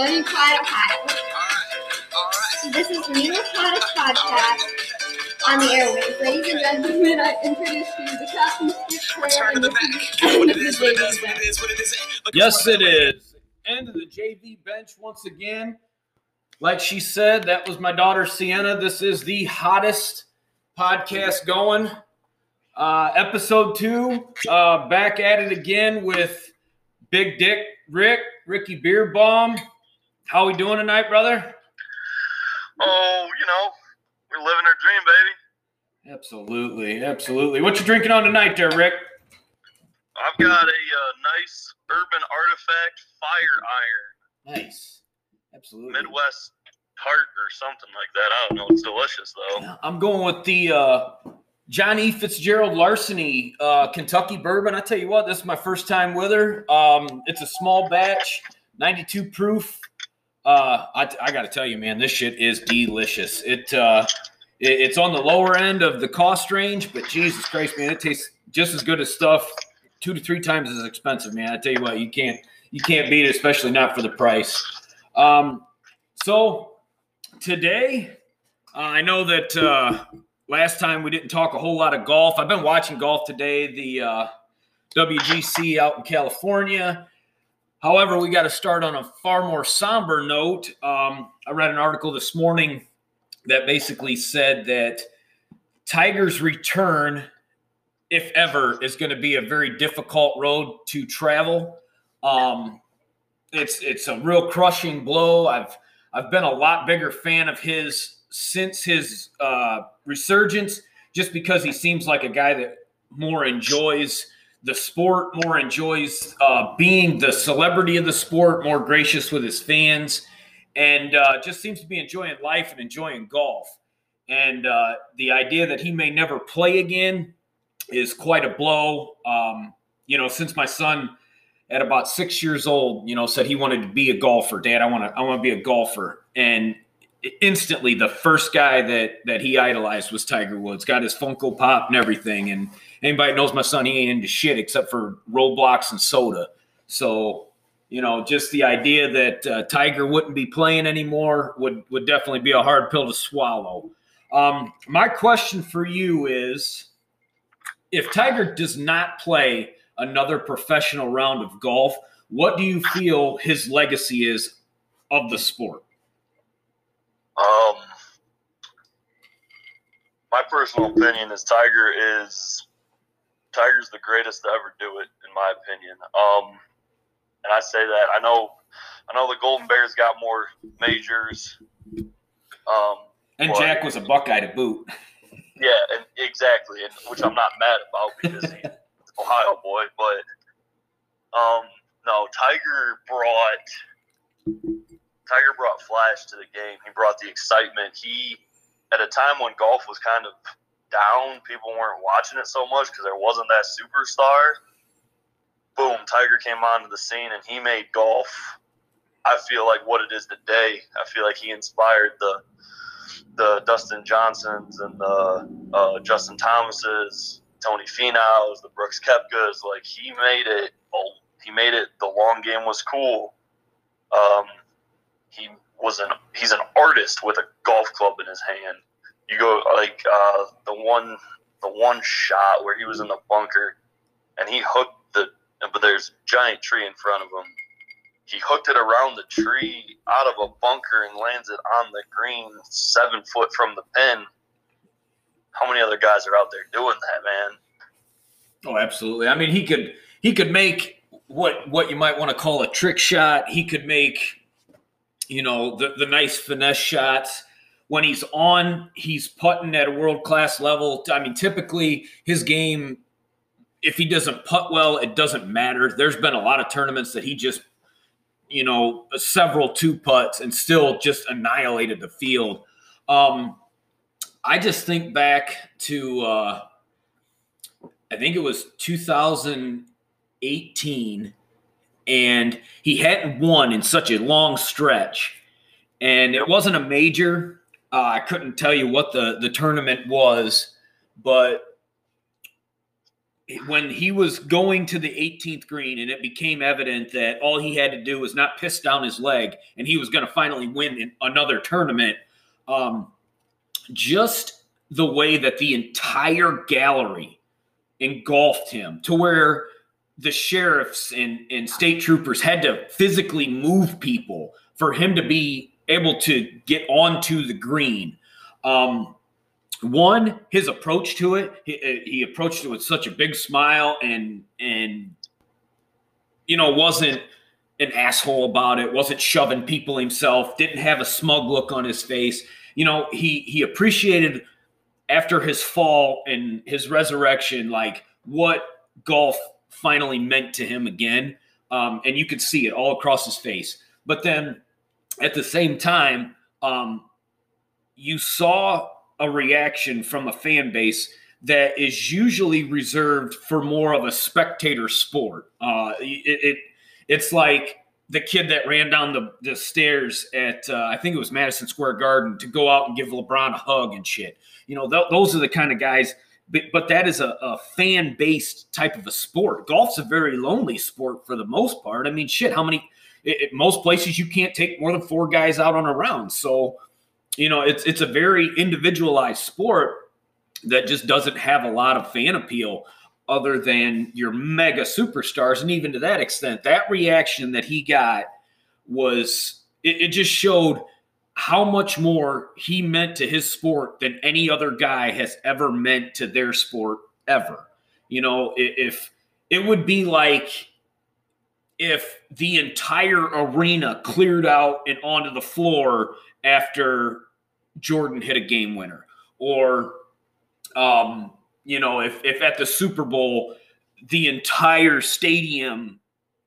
Sunny Clyde, Ohio. This is Nina Cottage Podcast on the airwaves. Ladies and gentlemen, I introduce to you the captain, Skip and this is, and this is JV. Yes, it is. End of the JV bench once again. Like she said, that was my daughter Sienna. This is the hottest podcast going. Uh, episode two, uh, back at it again with Big Dick Rick, Ricky Beerbaum. How we doing tonight, brother? Oh, you know, we're living our dream, baby. Absolutely, absolutely. What you drinking on tonight, there, Rick? I've got a uh, nice urban artifact fire iron, Nice, absolutely. Midwest tart or something like that. I don't know. It's delicious though. I'm going with the uh, John E. Fitzgerald Larceny uh, Kentucky bourbon. I tell you what, this is my first time with her. Um, it's a small batch, 92 proof. Uh, I, I got to tell you, man, this shit is delicious. It, uh, it it's on the lower end of the cost range, but Jesus Christ, man, it tastes just as good as stuff. Two to three times as expensive, man. I tell you what, you can't you can't beat it, especially not for the price. Um, so today, uh, I know that uh, last time we didn't talk a whole lot of golf. I've been watching golf today, the uh, WGC out in California. However, we got to start on a far more somber note. Um, I read an article this morning that basically said that Tiger's return, if ever, is going to be a very difficult road to travel. Um, it's it's a real crushing blow. I've I've been a lot bigger fan of his since his uh, resurgence, just because he seems like a guy that more enjoys the sport, more enjoys uh, being the celebrity of the sport, more gracious with his fans, and uh, just seems to be enjoying life and enjoying golf. And uh, the idea that he may never play again is quite a blow. Um, you know, since my son at about six years old, you know, said he wanted to be a golfer. Dad, I want to, I want to be a golfer. And instantly, the first guy that that he idolized was Tiger Woods. Got his Funko Pop and everything. And anybody knows my son, he ain't into shit except for Roblox and soda. So, you know, just the idea that uh, Tiger wouldn't be playing anymore would would definitely be a hard pill to swallow. Um, my question for you is, if Tiger does not play another professional round of golf, what do you feel his legacy is of the sport? Um, my personal opinion is Tiger is Tiger's the greatest to ever do it, in my opinion. Um, and I say that I know I know the Golden Bears got more majors. Um, And but- Jack was a Buckeye to boot. Yeah, and exactly, and which I'm not mad about because he's Ohio boy. But um, no, Tiger brought Tiger brought flash to the game. He brought the excitement. He at a time when golf was kind of down, people weren't watching it so much because there wasn't that superstar. Boom, Tiger came onto the scene and he made golf. I feel like what it is today. I feel like he inspired the the Dustin Johnsons and the uh, Justin Thomases, Tony Finau's, the Brooks Koepkas. Like he made it. He made it. The long game was cool. Um, he was an he's an artist with a golf club in his hand. You go like uh, the one the one shot where he was in the bunker and he hooked the but there's giant tree in front of him. He hooked it around the tree out of a bunker and lands it on the green seven foot from the pin. How many other guys are out there doing that, man? Oh, absolutely. I mean, he could he could make what what you might want to call a trick shot. He could make, you know, the the nice finesse shots. When he's on, he's putting at a world class level. I mean, typically his game, if he doesn't putt well, it doesn't matter. There's been a lot of tournaments that he just, you know, several two putts and still just annihilated the field. Um, I just think back to. Uh, I think it was 2018, and he hadn't won in such a long stretch. And it wasn't a major. Uh, I couldn't tell you what the, the tournament was, but when he was going to the 18th green and it became evident that all he had to do was not piss down his leg and he was going to finally win another tournament um, just the way that the entire gallery engulfed him to where the sheriffs and, and state troopers had to physically move people for him to be able to get onto the green. Um, one his approach to it he, uh, he approached it with such a big smile and and you know wasn't an asshole about it wasn't shoving people himself didn't have a smug look on his face. You know he he appreciated after his fall and his resurrection like what golf finally meant to him again. Um, and you could see it all across his face. But then at the same time um, you saw a reaction from a fan base that is usually reserved for more of a spectator sport. Uh, it, it, it's like the kid that ran down the, the stairs at uh, I think it was Madison Square Garden to go out and give LeBron a hug and shit. You know, th- those are the kind of guys. But, but that is a, a fan based type of a sport. Golf's a very lonely sport for the most part. I mean, shit, how many? It, most places you can't take more than four guys out on a round. So you know, it's it's a very individualized sport that just doesn't have a lot of fan appeal other than your mega superstars. And even to that extent, that reaction that he got was it, it just showed how much more he meant to his sport than any other guy has ever meant to their sport ever. You know, if it would be like if the entire arena cleared out and onto the floor after Jordan hit a game winner, or um, you know, if if at the Super Bowl the entire stadium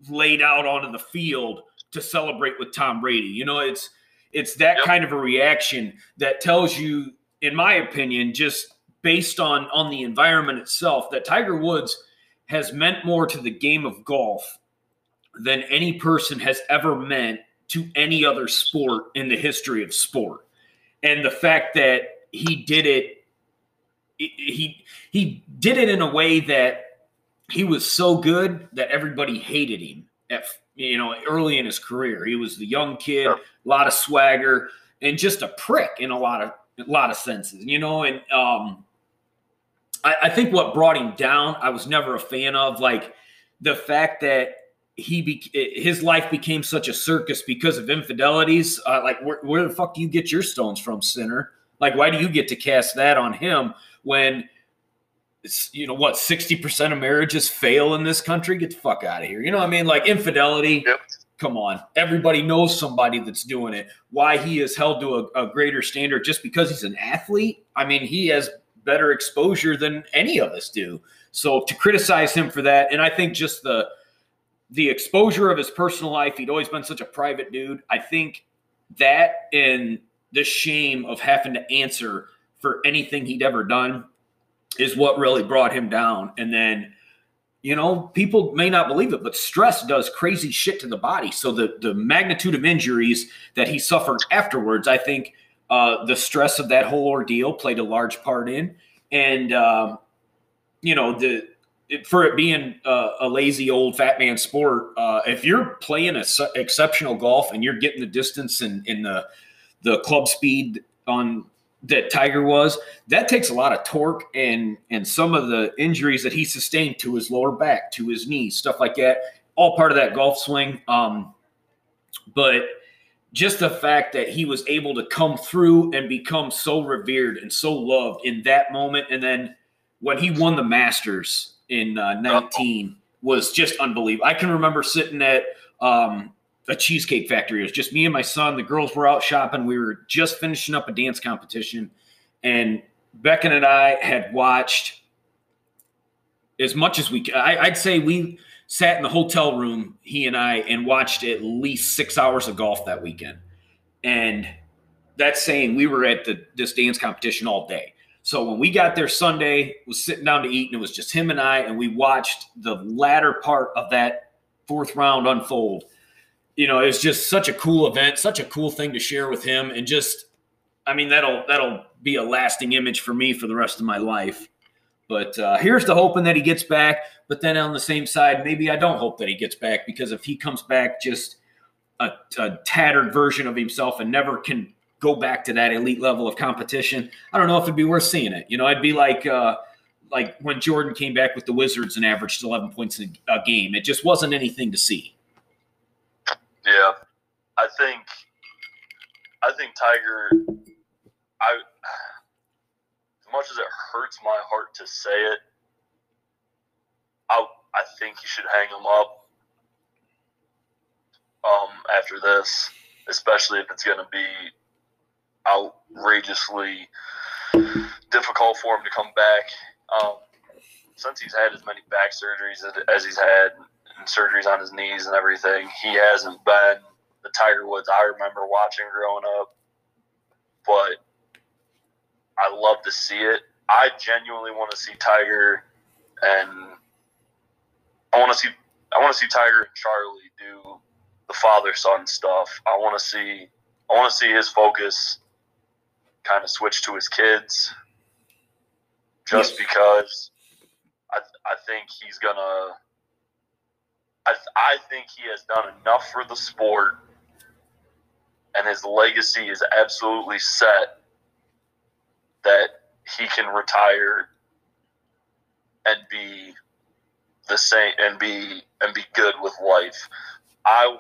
laid out onto the field to celebrate with Tom Brady. You know, it's it's that yep. kind of a reaction that tells you, in my opinion, just based on on the environment itself, that Tiger Woods has meant more to the game of golf than any person has ever meant to any other sport in the history of sport. And the fact that he did it, he he did it in a way that he was so good that everybody hated him. At you know, early in his career, he was the young kid, a lot of swagger, and just a prick in a lot of a lot of senses. You know, and um, I, I think what brought him down, I was never a fan of, like the fact that he be, his life became such a circus because of infidelities. Uh, like, where, where the fuck do you get your stones from, sinner? Like, why do you get to cast that on him when, it's you know, what, 60% of marriages fail in this country? Get the fuck out of here. You know what I mean? Like, infidelity. Yep. Come on. Everybody knows somebody that's doing it. Why he is held to a, a greater standard just because he's an athlete? I mean, he has better exposure than any of us do. So to criticize him for that, and I think just the, the exposure of his personal life, he'd always been such a private dude. I think that and the shame of having to answer for anything he'd ever done is what really brought him down. And then, you know, people may not believe it, but stress does crazy shit to the body. So the the magnitude of injuries that he suffered afterwards, I think uh, the stress of that whole ordeal played a large part in. And um, you know, the for it being a, a, lazy old fat man sport, uh, if you're playing a su- exceptional golf and you're getting the distance and the the club speed on that Tiger was, that takes a lot of torque and and some of the injuries that he sustained to his lower back, to his knees, stuff like that, all part of that golf swing. Um, but just the fact that he was able to come through and become so revered and so loved in that moment, and then when he won the Masters in uh, 19 was just unbelievable. I can remember sitting at um, a cheesecake factory. It was just me and my son. The girls were out shopping. We were just finishing up a dance competition, and Beckon and I had watched as much as we. I, I'd say we sat in the hotel room, he and I, and watched at least six hours of golf that weekend. And that's saying we were at the this dance competition all day. So when we got there Sunday, was sitting down to eat, and it was just him and I, and we watched the latter part of that fourth round unfold. You know, it was just such a cool event, such a cool thing to share with him, and just, I mean, that'll that'll be a lasting image for me for the rest of my life. But uh, here's the hoping that he gets back. But then on the same side, maybe I don't hope that he gets back because if he comes back just a, a tattered version of himself and never can go back to that elite level of competition, I don't know if it'd be worth seeing it. You know, I'd be like uh, like when Jordan came back with the Wizards and averaged 11 points a, game. It just wasn't anything to see. Yeah, I think I think Tiger. I as much as it hurts my heart to say it, I I think you should hang him up. Um, after this, especially if it's going to be outrageously difficult for him to come back. Um, since he's had as many back surgeries as, he's had and surgeries on his knees and everything, he hasn't been the Tiger Woods I remember watching growing up. But I love to see it. I genuinely want to see Tiger and I want to see I want to see Tiger and Charlie do the father son stuff. I want to see I want to see his focus kind of switch to his kids just yes. because I, I think he's gonna I, I think he has done enough for the sport and his legacy is absolutely set that he can retire and be the same and be and be good with life. I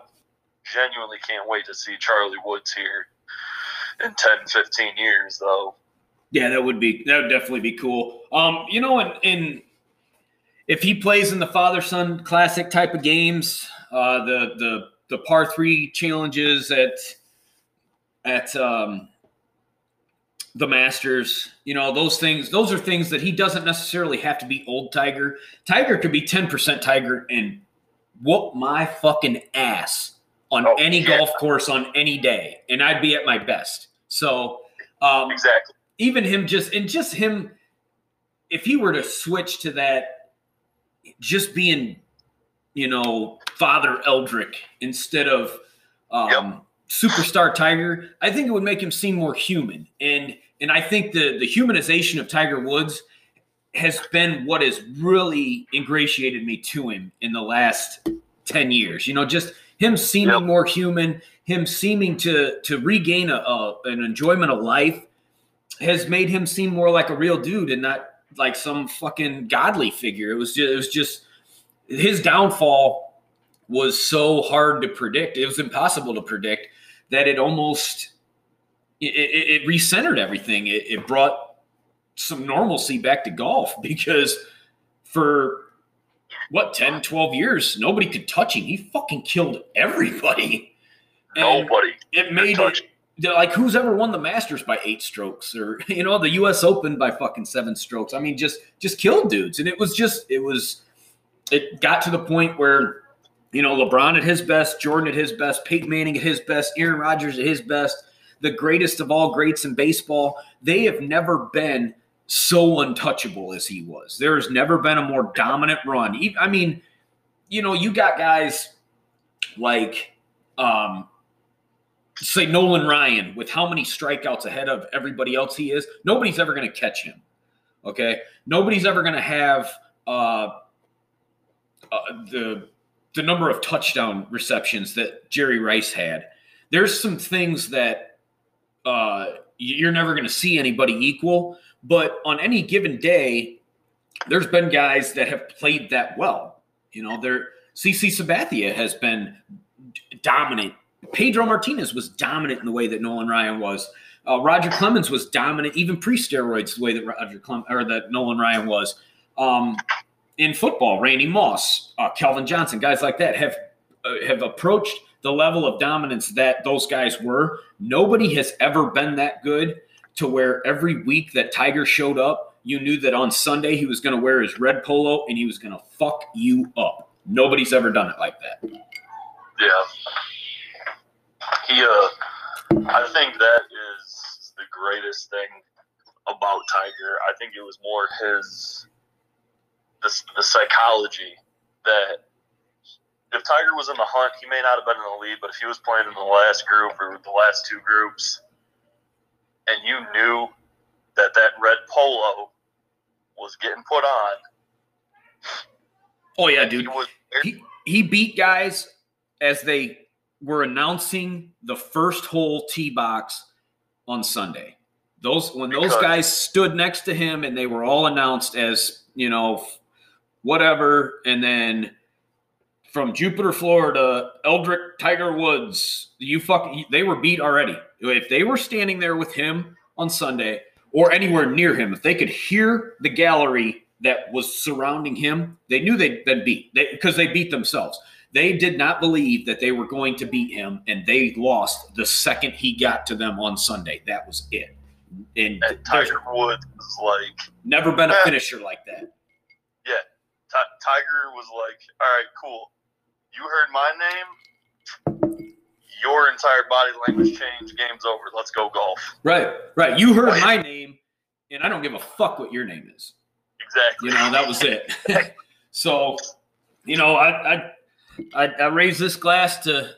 genuinely can't wait to see Charlie Woods here in 10, 15 years though. Yeah, that would be that would definitely be cool. Um, you know, in, in if he plays in the father son classic type of games, uh, the the the par three challenges at at um, the Masters, you know, those things, those are things that he doesn't necessarily have to be old Tiger. Tiger could be 10% Tiger and whoop my fucking ass on oh, any yeah. golf course on any day, and I'd be at my best. So, um, exactly. Even him just, and just him, if he were to switch to that, just being, you know, Father Eldrick instead of, um, yep superstar Tiger, I think it would make him seem more human. And and I think the the humanization of Tiger Woods has been what has really ingratiated me to him in the last 10 years. You know, just him seeming yep. more human, him seeming to to regain a, a, an enjoyment of life has made him seem more like a real dude and not like some fucking godly figure. It was just it was just his downfall was so hard to predict. It was impossible to predict that it almost it, it, it recentered everything. It, it brought some normalcy back to golf because for what 10 12 years? Nobody could touch him. He fucking killed everybody. And nobody it made it like who's ever won the masters by eight strokes or you know the us open by fucking seven strokes? I mean just just killed dudes. And it was just it was it got to the point where you know, LeBron at his best, Jordan at his best, Peyton Manning at his best, Aaron Rodgers at his best, the greatest of all greats in baseball. They have never been so untouchable as he was. There has never been a more dominant run. I mean, you know, you got guys like, um, say Nolan Ryan with how many strikeouts ahead of everybody else he is. Nobody's ever going to catch him. Okay, nobody's ever going to have uh, uh, the the number of touchdown receptions that Jerry Rice had. There's some things that uh, you're never going to see anybody equal, but on any given day, there's been guys that have played that well. You know, there CC Sabathia has been dominant. Pedro Martinez was dominant in the way that Nolan Ryan was. Uh, Roger Clemens was dominant, even pre-steroids, the way that Roger Clem- or that Nolan Ryan was. Um, in football, Randy Moss, uh, Johnson, guys like that have uh, have approached the level of dominance that those guys were. Nobody has ever been that good to where every week that Tiger showed up, you knew that on Sunday he was going to wear his red polo and he was going to fuck you up. Nobody's ever done it like that. Yeah. He, uh, I think that is the greatest thing about Tiger. I think it was more his the, the psychology that if Tiger was in the hunt, he may not have been in the lead, but if he was playing in the last group or the last two groups, and you knew that that red polo was getting put on. Oh yeah, dude. He he beat guys as they were announcing the first hole tee box on Sunday. Those when those guys stood next to him and they were all announced as you know whatever, and then from Jupiter, Florida, Eldrick, Tiger Woods, you fucking they were beat already. If they were standing there with him on Sunday or anywhere near him, if they could hear the gallery that was surrounding him, they knew they'd been beat because they, beat themselves. They did not believe that they were going to beat him, and they lost the second he got to them on Sunday. That was it. And and Tiger Woods was like never been a finisher like that. Ti- Tiger was like, "All right, cool. You heard my name. Your entire body language changed. Game's over. Let's go golf." Right, right. You heard my name, and I don't give a fuck what your name is. Exactly. You know, that was it. so, you know, I, I I I raise this glass to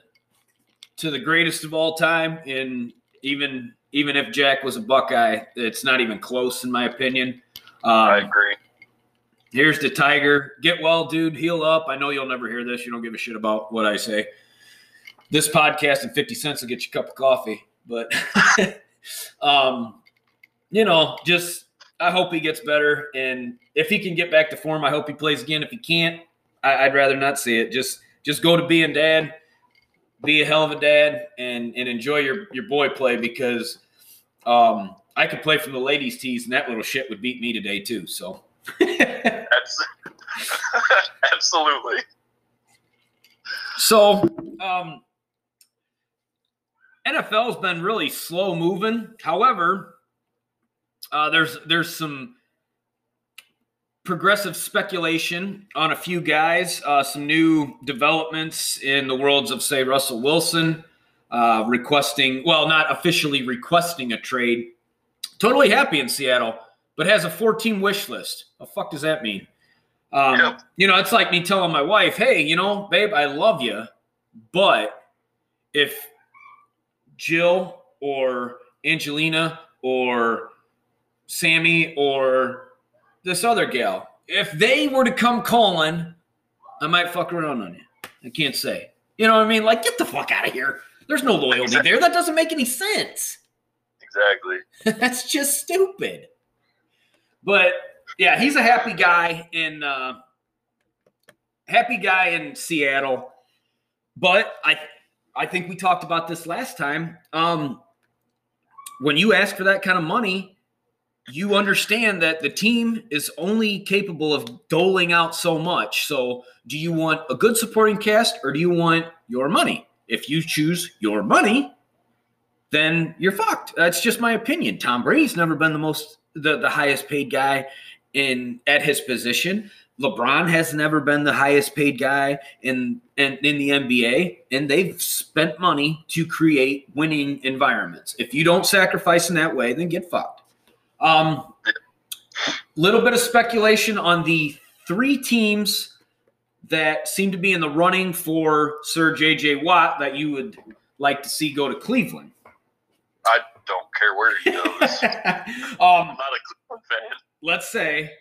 to the greatest of all time, and even even if Jack was a Buckeye, it's not even close in my opinion. I Um, agree. here's the Tiger. Get well, dude. Heal up. I know you'll never hear this. You don't give a shit about what I say. This podcast and 50 cents will get you a cup of coffee. But, um, you know, just I hope he gets better. And if he can get back to form, I hope he plays again. If he can't, I, I'd rather not see it. Just just go to being dad, be a hell of a dad, and and enjoy your your boy play because um, I could play from the ladies' tees, and that little shit would beat me today too. So. Absolutely. So, um, NFL's been really slow moving. However, uh, there's there's some progressive speculation on a few guys, uh, some new developments in the worlds of say Russell Wilson uh, requesting, well, not officially requesting a trade. Totally happy in Seattle, but has a 14 wish list. What the fuck does that mean? Um. You know, it's like me telling my wife, "Hey, you know, babe, I love you, but if Jill or Angelina or Sammy or this other gal, if they were to come calling, I might fuck around on you. I can't say. You know what I mean? Like, get the fuck out of here. There's no loyalty there. That doesn't make any sense. Exactly. That's just stupid. But yeah, he's a happy guy in uh, happy guy in Seattle. But I I think we talked about this last time. Um, when you ask for that kind of money, you understand that the team is only capable of doling out so much. So, do you want a good supporting cast or do you want your money? If you choose your money, then you're fucked. That's just my opinion. Tom Brady's never been the most the, the highest paid guy in at his position. LeBron has never been the highest paid guy in, in in the NBA, and they've spent money to create winning environments. If you don't sacrifice in that way, then get fucked. Um, little bit of speculation on the three teams that seem to be in the running for Sir JJ Watt that you would like to see go to Cleveland. I don't care where he goes. um, I'm not a Cleveland fan. let's say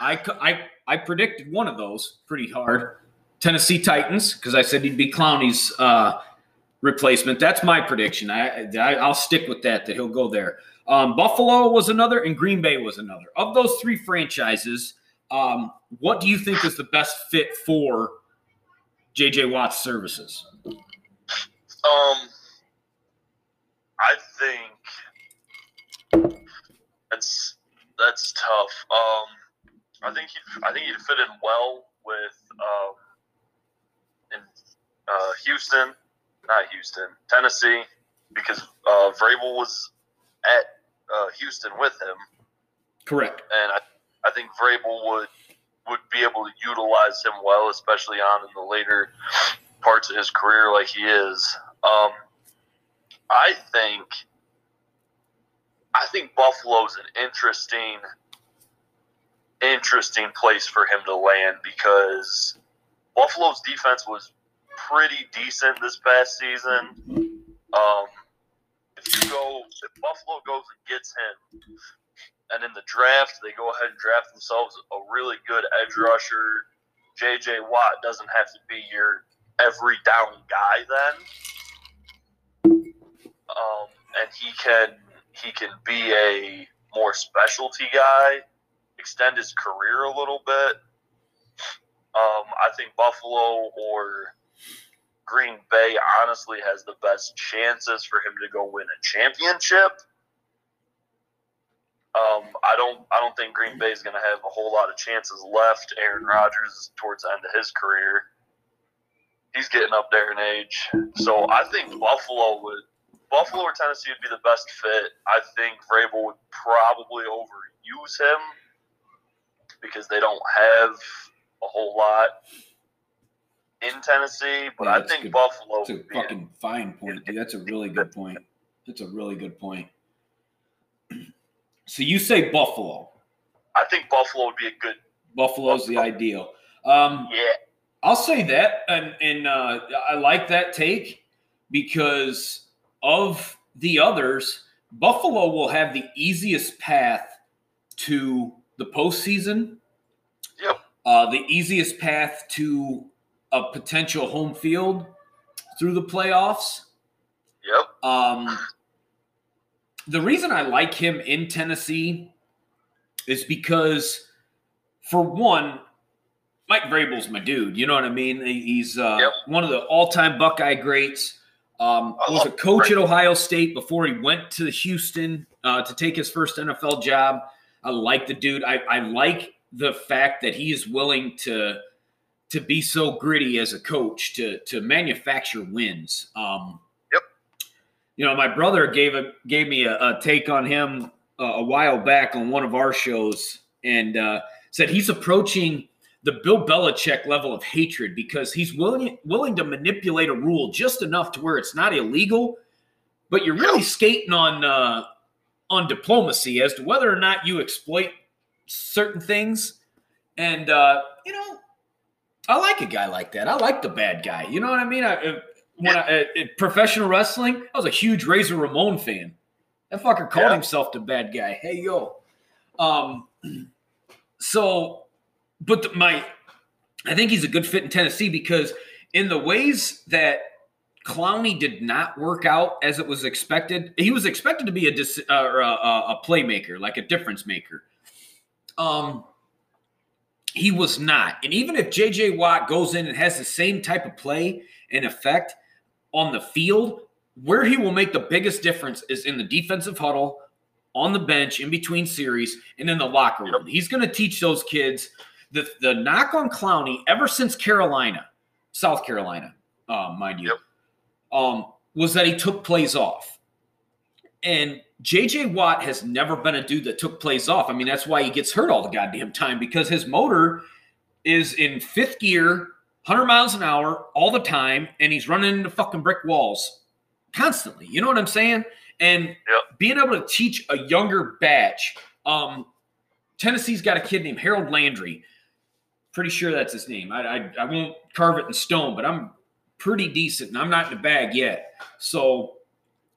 I, I, I predicted one of those pretty hard. Tennessee Titans, because I said he'd be Clowney's uh, replacement. That's my prediction. I, I, I'll stick with that, that he'll go there. Um, Buffalo was another, and Green Bay was another. Of those three franchises, um, what do you think is the best fit for JJ Watt's services? Um, I think that's that's tough. Um, I think he I think he'd fit in well with um in uh, Houston, not Houston, Tennessee, because uh, Vrabel was at uh, Houston with him, Correct. and I I think Vrabel would would be able to utilize him well, especially on in the later parts of his career, like he is. Um, I think I think Buffalo's an interesting interesting place for him to land because Buffalo's defense was pretty decent this past season. Um, if you go, if Buffalo goes and gets him, and in the draft, they go ahead and draft themselves a really good edge rusher. J.J. Watt doesn't have to be your every down guy then, um, and he can he can be a more specialty guy, extend his career a little bit. Um, I think Buffalo or Green Bay honestly has the best chances for him to go win a championship. Um, I don't. I don't think Green Bay is going to have a whole lot of chances left. Aaron Rodgers is towards the end of his career. He's getting up there in age, so I think Buffalo would. Buffalo or Tennessee would be the best fit. I think Vrabel would probably overuse him because they don't have a whole lot in Tennessee. But Yeah, I think good. Buffalo That's a fucking fine point, dude. That's a really good point. That's a really good point. So you say Buffalo. I think Buffalo would be a good. Buffalo's the ideal. Um, Yeah, I'll say that, and and uh, I like that take because of the others. Buffalo will have the easiest path to the postseason. Yep. Uh, the easiest path to a potential home field through the playoffs. yep. Um, the reason I like him in Tennessee is because, for one, Mike Vrabel's my dude. You know what I mean? He's uh, Yep. one of the all-time Buckeye greats. Um, was a coach at Ohio State before he went to Houston uh, to take his first NFL job. I like the dude. I, I like the fact that he is willing to to be so gritty as a coach to to manufacture wins. Um, you know, my brother gave a gave me a, a take on him uh, a while back on one of our shows, and uh, said he's approaching the Bill Belichick level of hatred because he's willing willing to manipulate a rule just enough to where it's not illegal, but you're really skating on uh, on diplomacy as to whether or not you exploit certain things. And uh, you know, I like a guy like that. I like the bad guy. You know what I mean? I, uh, when I, uh, professional wrestling, I was a huge Razor Ramon fan. That fucker called Yeah. himself the bad guy. Hey yo. Um. So, but the, my, I think he's a good fit in Tennessee because in the ways that Clowney did not work out as it was expected, he was expected to be a dis, uh, a, a playmaker, like a difference maker. Um. He was not. And even if JJ Watt goes in and has the same type of play and effect on the field, where he will make the biggest difference is in the defensive huddle, on the bench, in between series, and in the locker room. He's going to teach those kids the, the knock on Clowney ever since Carolina, South Carolina, uh, mind you, Yep. Um, was that he took plays off. And JJ Watt has never been a dude that took plays off. I mean, that's why he gets hurt all the goddamn time because his motor is in fifth gear, 100 miles an hour all the time, and he's running into fucking brick walls constantly. You know what I'm saying? And Yep. being able to teach a younger batch. Um, Tennessee's got a kid named Harold Landry. Pretty sure that's his name. I, I, I won't carve it in stone, but I'm pretty decent, and I'm not in the bag yet. So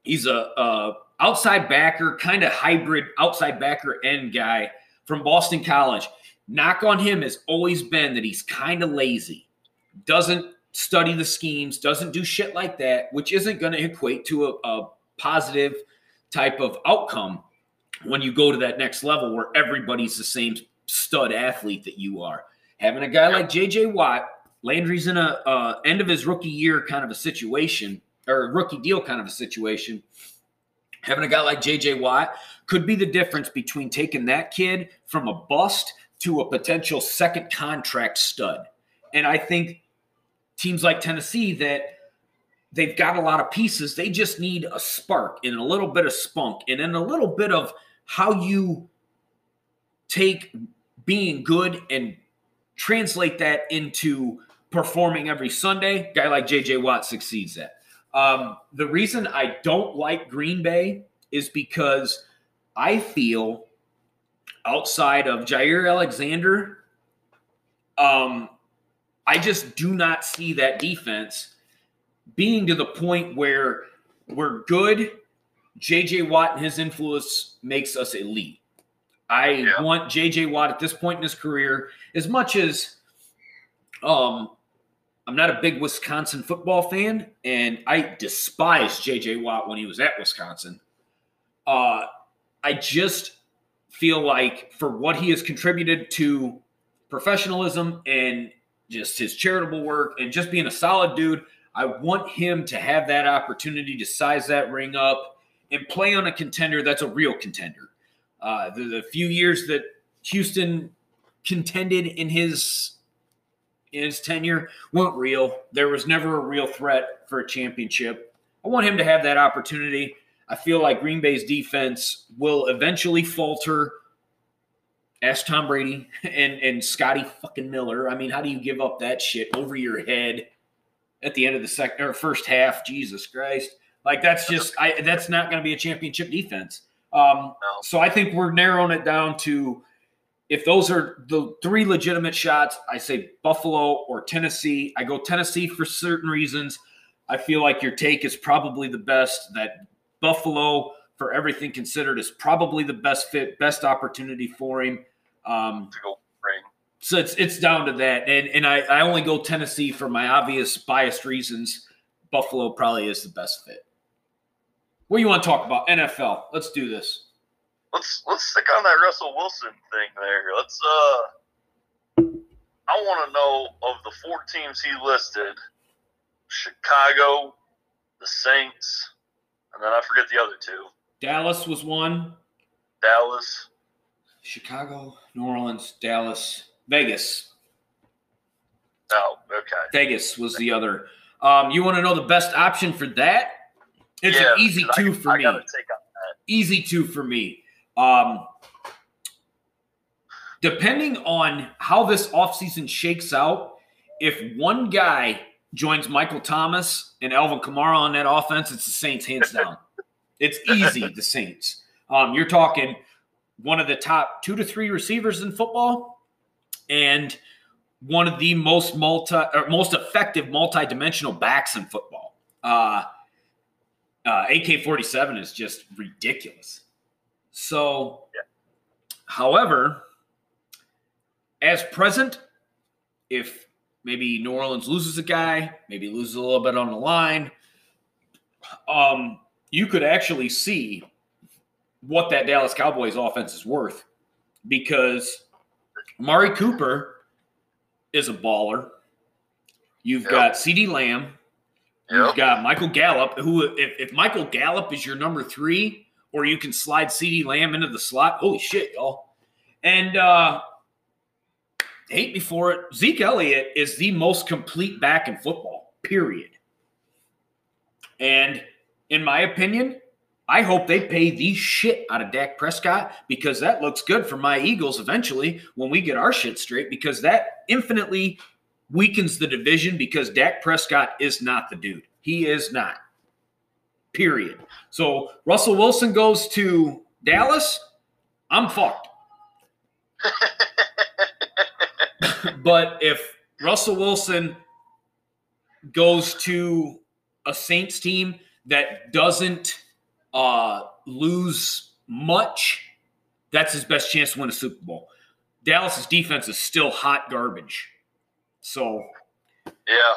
he's a, a outside backer, kind of hybrid outside backer end guy from Boston College. Knock on him has always been that he's kind of lazy, doesn't study the schemes, doesn't do shit like that, which isn't going to equate to a, a positive type of outcome when you go to that next level where everybody's the same stud athlete that you are. Having a guy like JJ Watt, Landry's in a uh, end of his rookie year kind of a situation or rookie deal kind of a situation. Having a guy like JJ Watt could be the difference between taking that kid from a bust to a potential second contract stud. And I think teams like Tennessee that they've got a lot of pieces, they just need a spark and a little bit of spunk and then a little bit of how you take being good and translate that into performing every Sunday. Guy like JJ Watt succeeds at. Um, the reason I don't like Green Bay is because I feel outside of Jaire Alexander, um, I just do not see that defense being to the point where we're good. JJ Watt and his influence makes us elite. I Yeah. want JJ Watt at this point in his career, as much as um I'm not a big Wisconsin football fan, and I despised JJ Watt when he was at Wisconsin. Uh I just feel like for what he has contributed to professionalism and just his charitable work and just being a solid dude, I want him to have that opportunity to size that ring up and play on a contender that's a real contender. Uh, the, the few years that Houston contended in his in his tenure weren't real. There was never a real threat for a championship. I want him to have that opportunity. I feel like Green Bay's defense will eventually falter. Ask Tom Brady and and Scotty fucking Miller. I mean, how do you give up that shit over your head at the end of the second or first half? Jesus Christ! Like that's just I that's not going to be a championship defense. Um, so I think we're narrowing it down to if those are the three legitimate shots, I say Buffalo or Tennessee. I go Tennessee for certain reasons. I feel like your take is probably the best. That Buffalo, for everything considered, is probably the best fit, best opportunity for him. Um, to go ring. so it's it's down to that, and and I, I only go Tennessee for my obvious biased reasons. Buffalo probably is the best fit. What do you want to talk about? NFL. Let's do this. Let's let's stick on that Russell Wilson thing there. Let's uh I want to know of the four teams he listed, Chicago, the Saints, and then I forget the other two. Dallas was one. Dallas. Chicago, New Orleans, Dallas, Vegas. Oh, okay. Vegas was the other. Um, you want to know the best option for that? It's Yeah, an easy 'cause I- two for I me. take on Easy two for me. Um, depending on how this offseason shakes out, if one guy joins Michael Thomas and Alvin Kamara on that offense, it's the Saints hands down. it's easy, the Saints. Um, you're talking one of the top two to three receivers in football and one of the most multi or most effective multi-dimensional backs in football. Uh, uh, AK-47 is just ridiculous. So, however, as present, if maybe New Orleans loses a guy, maybe loses a little bit on the line, um, you could actually see what that Dallas Cowboys offense is worth because Mari Cooper is a baller. You've Yep. got CeeDee Lamb. You've got Michael Gallup, who, if, if Michael Gallup is your number three, or you can slide CeeDee Lamb into the slot, holy shit, y'all. And uh, hate before it, Zeke Elliott is the most complete back in football, period. And in my opinion, I hope they pay the shit out of Dak Prescott because that looks good for my Eagles eventually when we get our shit straight because that infinitely weakens the division because Dak Prescott is not the dude. He is not. Period. So Russell Wilson goes to Dallas. I'm fucked. but if Russell Wilson goes to a Saints team that doesn't uh, lose much, that's his best chance to win a Super Bowl. Dallas's defense is still hot garbage. So Yeah.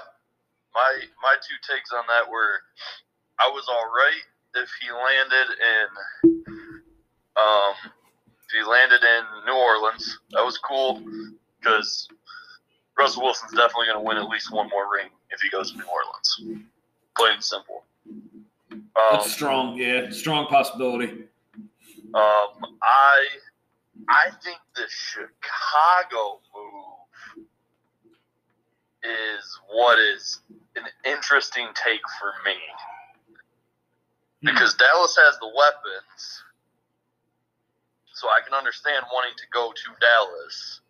My my two takes on that were I was all right if he landed in um if he landed in New Orleans. That was cool because Russell Wilson's definitely going to win at least one more ring if he goes to New Orleans. Plain and simple. Um, that's strong. Yeah, strong possibility. Um, I I think the Chicago move is what is an interesting take for me because Dallas has the weapons, so I can understand wanting to go to Dallas.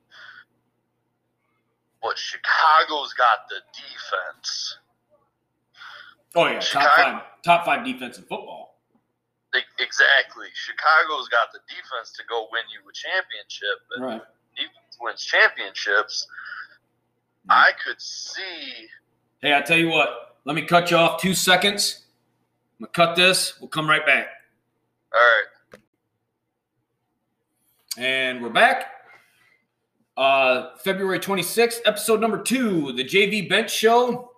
But Chicago's got the defense. Oh yeah, top five, top five defense in football. Exactly. Chicago's got the defense to go win you a championship. And Right. defense wins championships. Mm-hmm. I could see. Hey, I tell you what. Let me cut you off two seconds. I'm gonna cut this. We'll come right back. All right. And we're back. Uh, February 26th, episode number two, the JV Bench Show.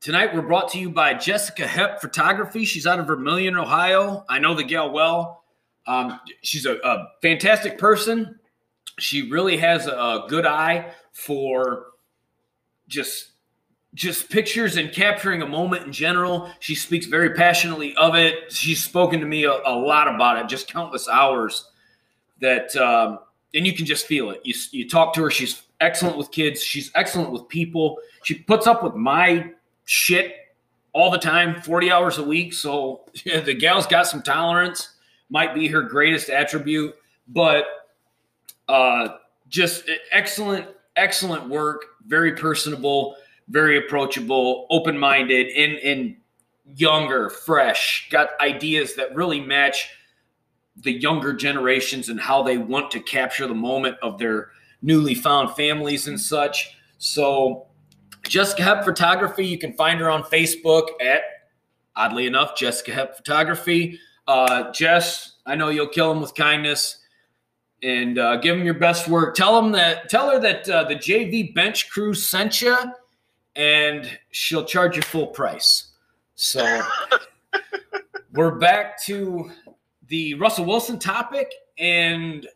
Tonight we're brought to you by Jessica Hep Photography. She's out of Vermilion, Ohio. I know the gal well. Um, she's a, a fantastic person. She really has a good eye for just just pictures and capturing a moment in general. She speaks very passionately of it. She's spoken to me a, a lot about it, just countless hours. That um, and you can just feel it. You you talk to her. She's excellent with kids. She's excellent with people. She puts up with my shit all the time, forty hours a week. So yeah, the gal's got some tolerance. Might be her greatest attribute, but uh, just excellent, excellent work. Very personable very approachable, open minded, and, and younger, fresh, got ideas that really match the younger generations and how they want to capture the moment of their newly found families and such. So, Jessica Hep Photography, you can find her on Facebook at, oddly enough, Jessica Hep Photography. Uh, Jess, I know you'll kill them with kindness and uh, give them your best work. Tell them that, tell her that uh, the JV Bench Crew sent you and she'll charge you full price. So we're back to the Russell Wilson topic, and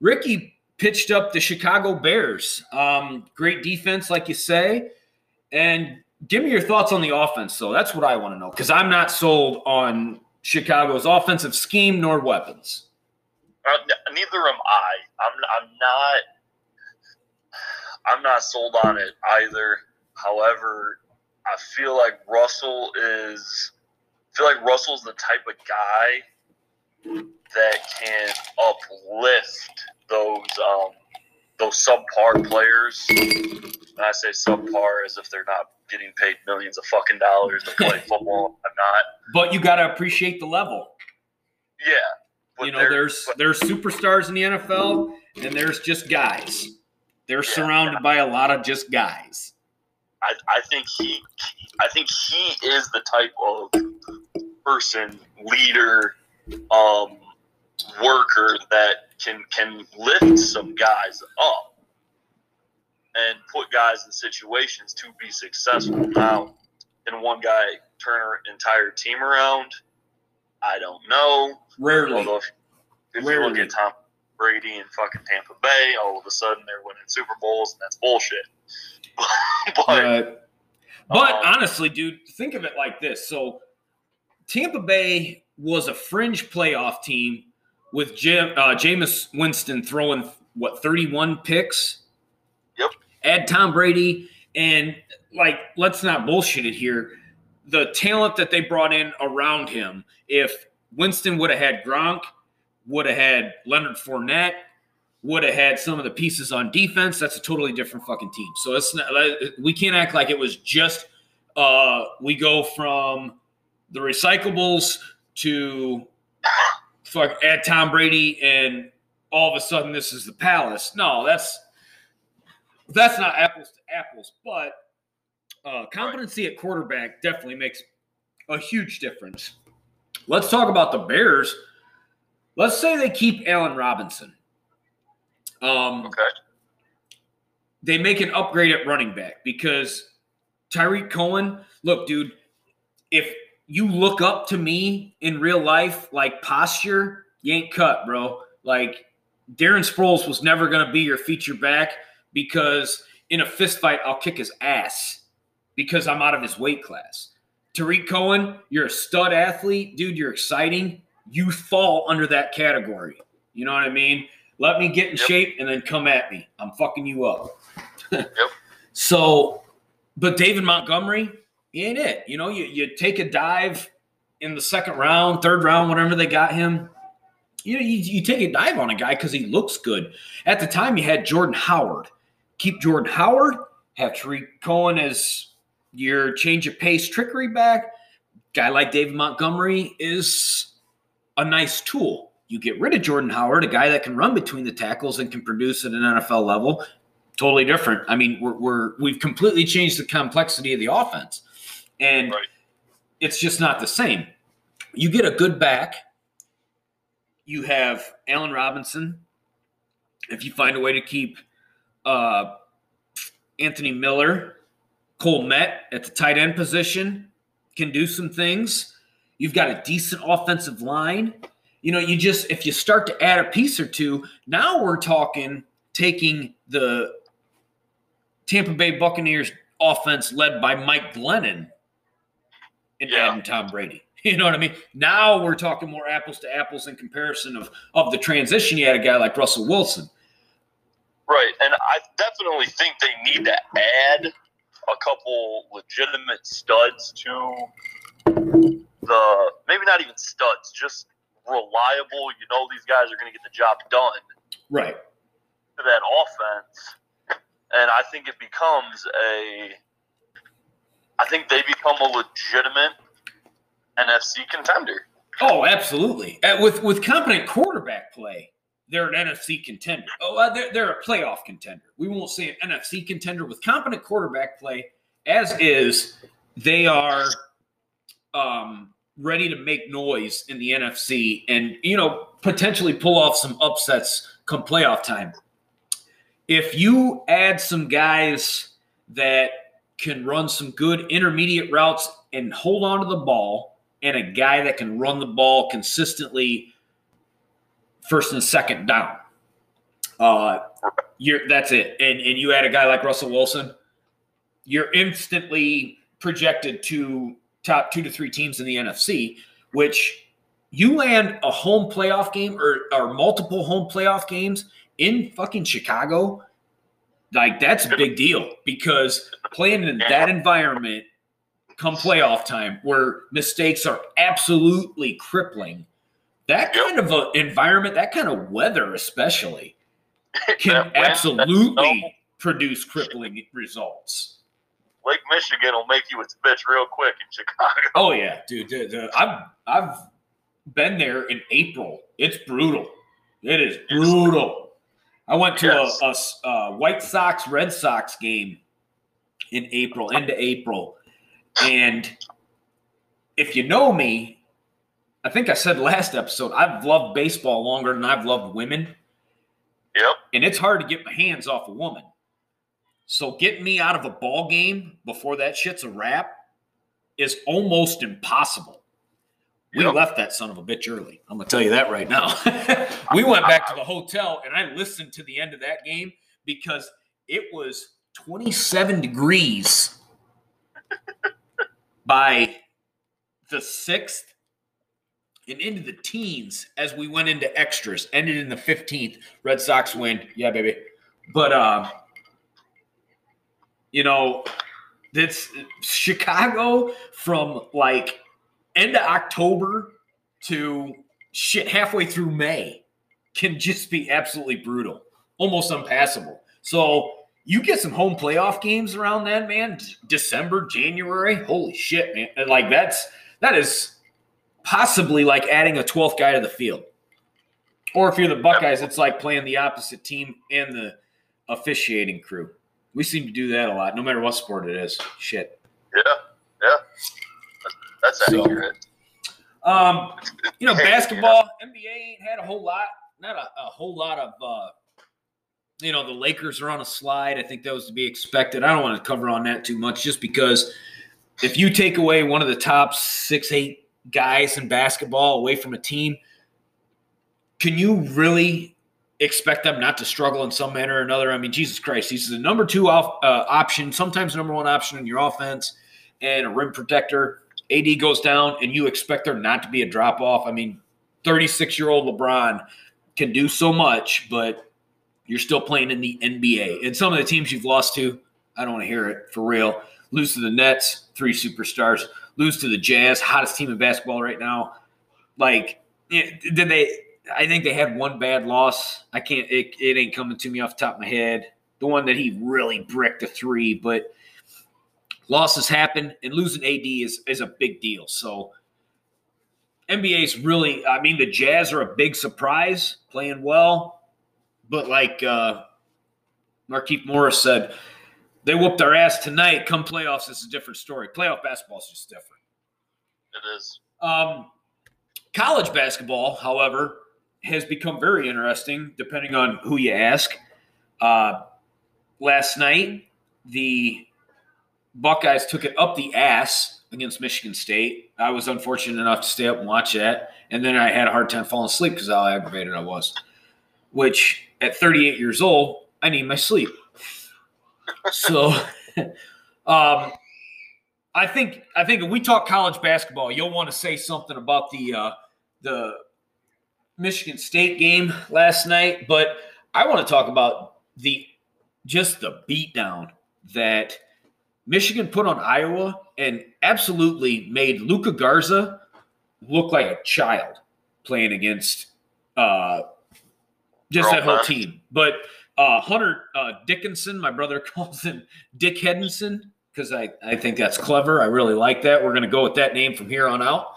Ricky pitched up the Chicago Bears. Um, great defense, like you say. And give me your thoughts on the offense, though. That's what I want to know because I'm not sold on Chicago's offensive scheme nor weapons. Uh, neither am I. I'm, I'm not. I'm not sold on it either. However, I feel like Russell is I feel like Russell's the type of guy that can uplift those um, those subpar players. And I say subpar as if they're not getting paid millions of fucking dollars to play football. I'm not. But you got to appreciate the level. Yeah. You know, there's but, there's superstars in the NFL, and there's just guys. They're yeah, surrounded yeah. by a lot of just guys. I, I think he I think he is the type of person, leader, um, worker that can can lift some guys up and put guys in situations to be successful. Now, can one guy turn an entire team around? I don't know. Rarely. Although if, if Rarely. you look at Tom Brady and fucking Tampa Bay, all of a sudden they're winning Super Bowls, and that's bullshit. but, but um, honestly, dude, think of it like this. So Tampa Bay was a fringe playoff team with Jim, uh, Jameis Winston throwing what 31 picks. Yep. Add Tom Brady and like let's not bullshit it here. The talent that they brought in around him. If Winston would have had Gronk, would have had Leonard Fournette, would have had some of the pieces on defense, that's a totally different fucking team. So it's not, we can't act like it was just uh, we go from the recyclables to fuck add Tom Brady and all of a sudden this is the palace. No, that's that's not apples to apples, but uh, competency at quarterback definitely makes a huge difference. Let's talk about the Bears. Let's say they keep Allen Robinson. Um, okay. They make an upgrade at running back because Tarik Cohen, look, dude, if you look up to me in real life, like posture, you ain't cut, bro. Like Darren Sproles was never going to be your feature back because in a fist fight, I'll kick his ass because I'm out of his weight class. Tarik Cohen, you're a stud athlete, dude. You're exciting. You fall under that category. You know what I mean? Let me get in yep. shape and then come at me. I'm fucking you up. yep. So, but David Montgomery, he ain't it. You know, you, you take a dive in the second round, third round, whatever they got him. You know, you, you take a dive on a guy because he looks good. At the time, you had Jordan Howard. Keep Jordan Howard, have Tarik Cohen as your change of pace trickery back. Guy like David Montgomery is a nice tool. You get rid of Jordan Howard, a guy that can run between the tackles and can produce at an NFL level. Totally different. I mean, we're, we're we've completely changed the complexity of the offense, and right. it's just not the same. You get a good back. You have Allen Robinson. if you find a way to keep uh, Anthony Miller, Cole Kmet at the tight end position, can do some things. You've got a decent offensive line. You know, you just, if you start to add a piece or two, now we're talking taking the Tampa Bay Buccaneers offense led by Mike Glennon and Yeah. adding Tom Brady. You know what I mean? Now we're talking more apples to apples in comparison of of the transition. You had a guy like Russell Wilson. Right, and I definitely think they need to add a couple legitimate studs to the maybe not even studs, just reliable. You know, these guys are going to get the job done Right. to that offense, and I think it becomes a. I think they become a legitimate NFC contender. Oh, absolutely. Uh, with with competent quarterback play, they're an NFC contender. Oh, uh, they're, they're a playoff contender. We won't say an NFC contender with competent quarterback play, as is. They are um, ready to make noise in the NFC, and you know potentially pull off some upsets come playoff time. If you add some guys that can run some good intermediate routes and hold on to the ball and a guy that can run the ball consistently first and second down. Uh, you're that's it. And and you add a guy like Russell Wilson, you're instantly projected to top two to three teams in the NFC, which you land a home playoff game or, or multiple home playoff games in fucking Chicago, like that's a big deal because playing in that environment come playoff time where mistakes are absolutely crippling. That kind of a environment, that kind of weather, especially, can absolutely produce crippling results. Lake Michigan will make you its bitch real quick in Chicago. Oh yeah, dude. dude, dude. I've I've been there in April. It's brutal. It is brutal. I went to Yes. a, a a White Sox Red Sox game in April, into April, and if you know me, I think I said last episode I've loved baseball longer than I've loved women, Yep. and it's hard to get my hands off a woman. So getting me out of a ball game before that shit's a wrap is almost impossible. We Yep. left that son of a bitch early. I'm gonna tell you that right now. we went back to the hotel and I listened to the end of that game because it was 27 degrees by the sixth and into the teens as we went into extras. Ended in the 15th. Red Sox win. Yeah, baby. But uh, you know, that's Chicago from like end of October to shit halfway through May can just be absolutely brutal, almost unpassable. So you get some home playoff games around then, man. December, January, holy shit, man! Like that's that is possibly like adding a twelfth guy to the field. Or if you're the Buckeyes, it's like playing the opposite team and the officiating crew. We seem to do that a lot, no matter what sport it is. Shit. Yeah. Yeah. That's So- accurate. Um, you know, basketball, NBA ain't had a whole lot, not a, a whole lot of, uh, you know, the Lakers are on a slide. I think that was to be expected. I don't want to cover on that too much just because if you take away one of the top six, eight guys in basketball away from a team, can you really expect them not to struggle in some manner or another? I mean, Jesus Christ, he's the number two off, uh, option, sometimes number one option in your offense, and a rim protector. AD goes down, and you expect there not to be a drop off. I mean, 36 year old LeBron can do so much, but you're still playing in the NBA. And some of the teams you've lost to, I don't want to hear it for real. Lose to the Nets, three superstars. Lose to the Jazz, hottest team in basketball right now. Like, did they? I think they had one bad loss. I can't. It, it ain't coming to me off the top of my head. The one that he really bricked a three, but losses happen, and losing AD is is a big deal. So NBA's really. I mean, the Jazz are a big surprise, playing well, but like uh, Markieff Morris said, they whooped our ass tonight. Come playoffs, it's a different story. Playoff basketball is just different. It is. Um, college basketball, however, has become very interesting depending on who you ask. Uh, last night, the Buckeyes took it up the ass against Michigan State. I was unfortunate enough to stay up and watch that. And then I had a hard time falling asleep because how aggravated I was. Which at 38 years old, I need my sleep. So um, I think I think if we talk college basketball, you'll want to say something about the uh, the Michigan State game last night, but I want to talk about the just the beatdown that Michigan put on Iowa and absolutely made Luka Garza look like a child playing against uh, just that whole team. But uh, Hunter uh, Dickinson, my brother calls him Dick Henderson because I, I think that's clever. I really like that. We're going to go with that name from here on out.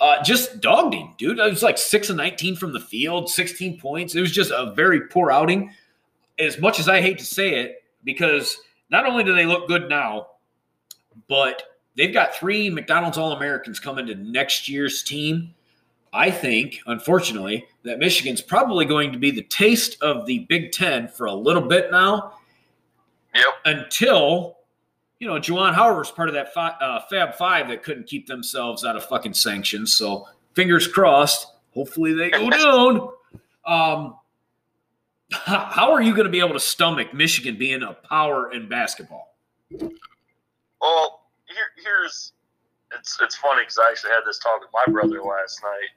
Uh, just dogged him, dude. I was like six and nineteen from the field, sixteen points. It was just a very poor outing. As much as I hate to say it, because not only do they look good now, but they've got three McDonald's All Americans coming to next year's team. I think, unfortunately, that Michigan's probably going to be the taste of the Big Ten for a little bit now. Yep. Until you know, Juwan Howard was part of that fi- uh, Fab Five that couldn't keep themselves out of fucking sanctions. So fingers crossed. Hopefully they go down. Um, how are you going to be able to stomach Michigan being a power in basketball? Well, here, here's it's it's funny because I actually had this talk with my brother last night.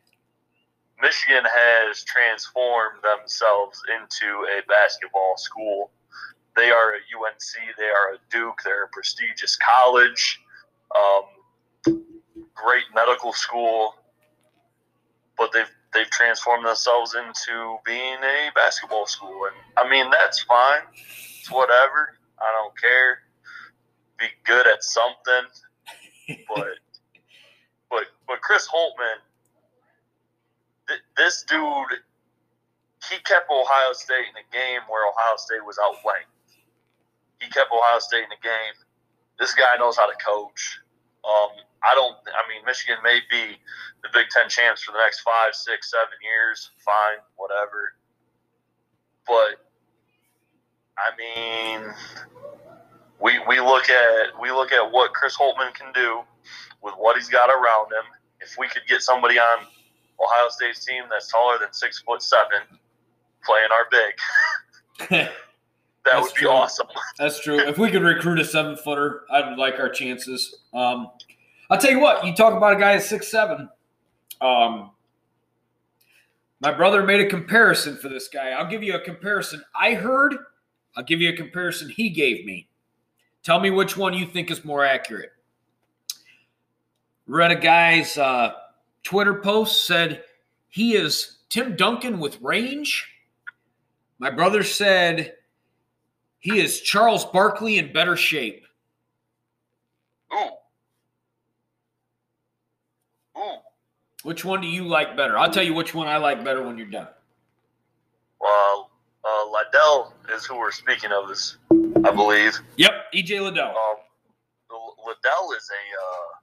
Michigan has transformed themselves into a basketball school they are a UNC, they are a Duke, they're a prestigious college, um, great medical school, but they've they've transformed themselves into being a basketball school, and I mean that's fine. It's whatever. I don't care. Be good at something, but but but Chris Holtmann, th- this dude, he kept Ohio State in a game where Ohio State was outplaying. He kept Ohio State in the game. This guy knows how to coach. Um, I don't. I mean, Michigan may be the Big Ten champs for the next five, six, seven years. Fine, whatever. But I mean, we we look at we look at what Chris Holtmann can do with what he's got around him. If we could get somebody on Ohio State's team that's taller than six foot seven, playing our big. that That's would be true. awesome. That's true. If we could recruit a seven footer, I'd like our chances. Um, I'll tell you what, you talk about a guy at six seven. Um, my brother made a comparison for this guy. I'll give you a comparison I heard. I'll give you a comparison he gave me. Tell me which one you think is more accurate. Read a guy's uh, Twitter post said he is Tim Duncan with range. My brother said he is Charles Barkley in better shape. Ooh. Ooh. Which one do you like better? I'll tell you which one I like better when you're done. Well, uh, Liddell is who we're speaking of, is I believe. Yep, EJ Liddell. Um, Liddell is a. Uh,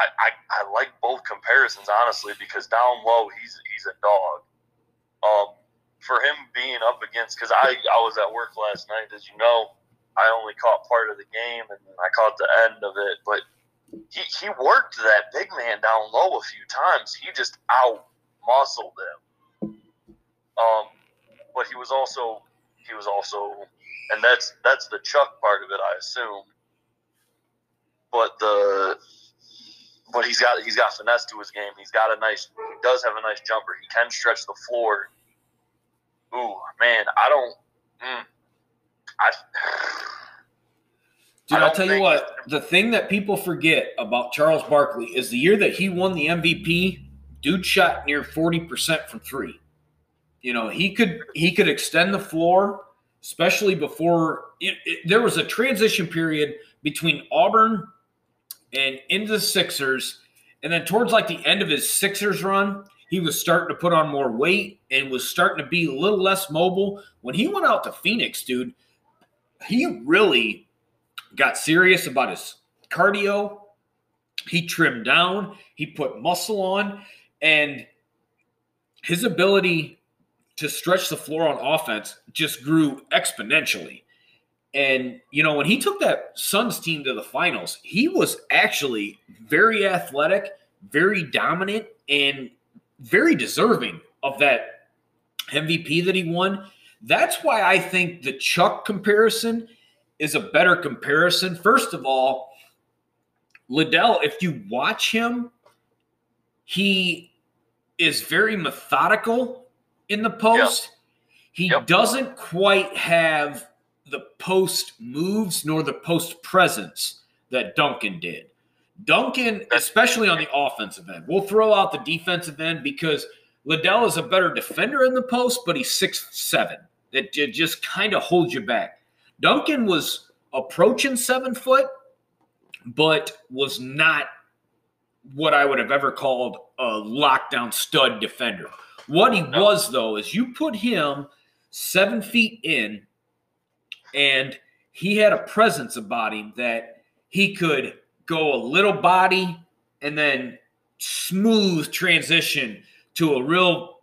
I, I, I like both comparisons honestly because down low he's he's a dog. Um, for him being up against because I I was at work last night, as you know, I only caught part of the game and I caught the end of it, but he he worked that big man down low a few times. He just out muscled him. Um, but he was also he was also, and that's that's the Chuck part of it, I assume. But the but he's got he's got finesse to his game. He's got a nice he does have a nice jumper. He can stretch the floor Ooh, man, I don't. Mm, I. Dude, I will tell you what. The thing that people forget about Charles Barkley is the year that he won the MVP. Dude shot near forty percent from three. You know, he could he could extend the floor, especially before it, it, there was a transition period between Auburn and into the Sixers, and then towards like the end of his Sixers run, he was starting to put on more weight and was starting to be a little less mobile. When he went out to Phoenix, dude, he really got serious about his cardio. He trimmed down, he put muscle on, and his ability to stretch the floor on offense just grew exponentially. And, you know, when he took that Suns team to the finals, he was actually very athletic, very dominant, and very deserving of that MVP that he won. That's why I think the Chuck comparison is a better comparison. First of all, Liddell, if you watch him, he is very methodical in the post. Yep. He yep. doesn't quite have the post moves nor the post presence that Duncan did. Duncan, especially on the offensive end, we'll throw out the defensive end because Liddell is a better defender in the post, but he's six seven. It, it just kind of holds you back. Duncan was approaching seven foot, but was not what I would have ever called a lockdown stud defender. What he no. was, though, is you put him seven feet in, and he had a presence about him that he could go a little body and then smooth transition to a real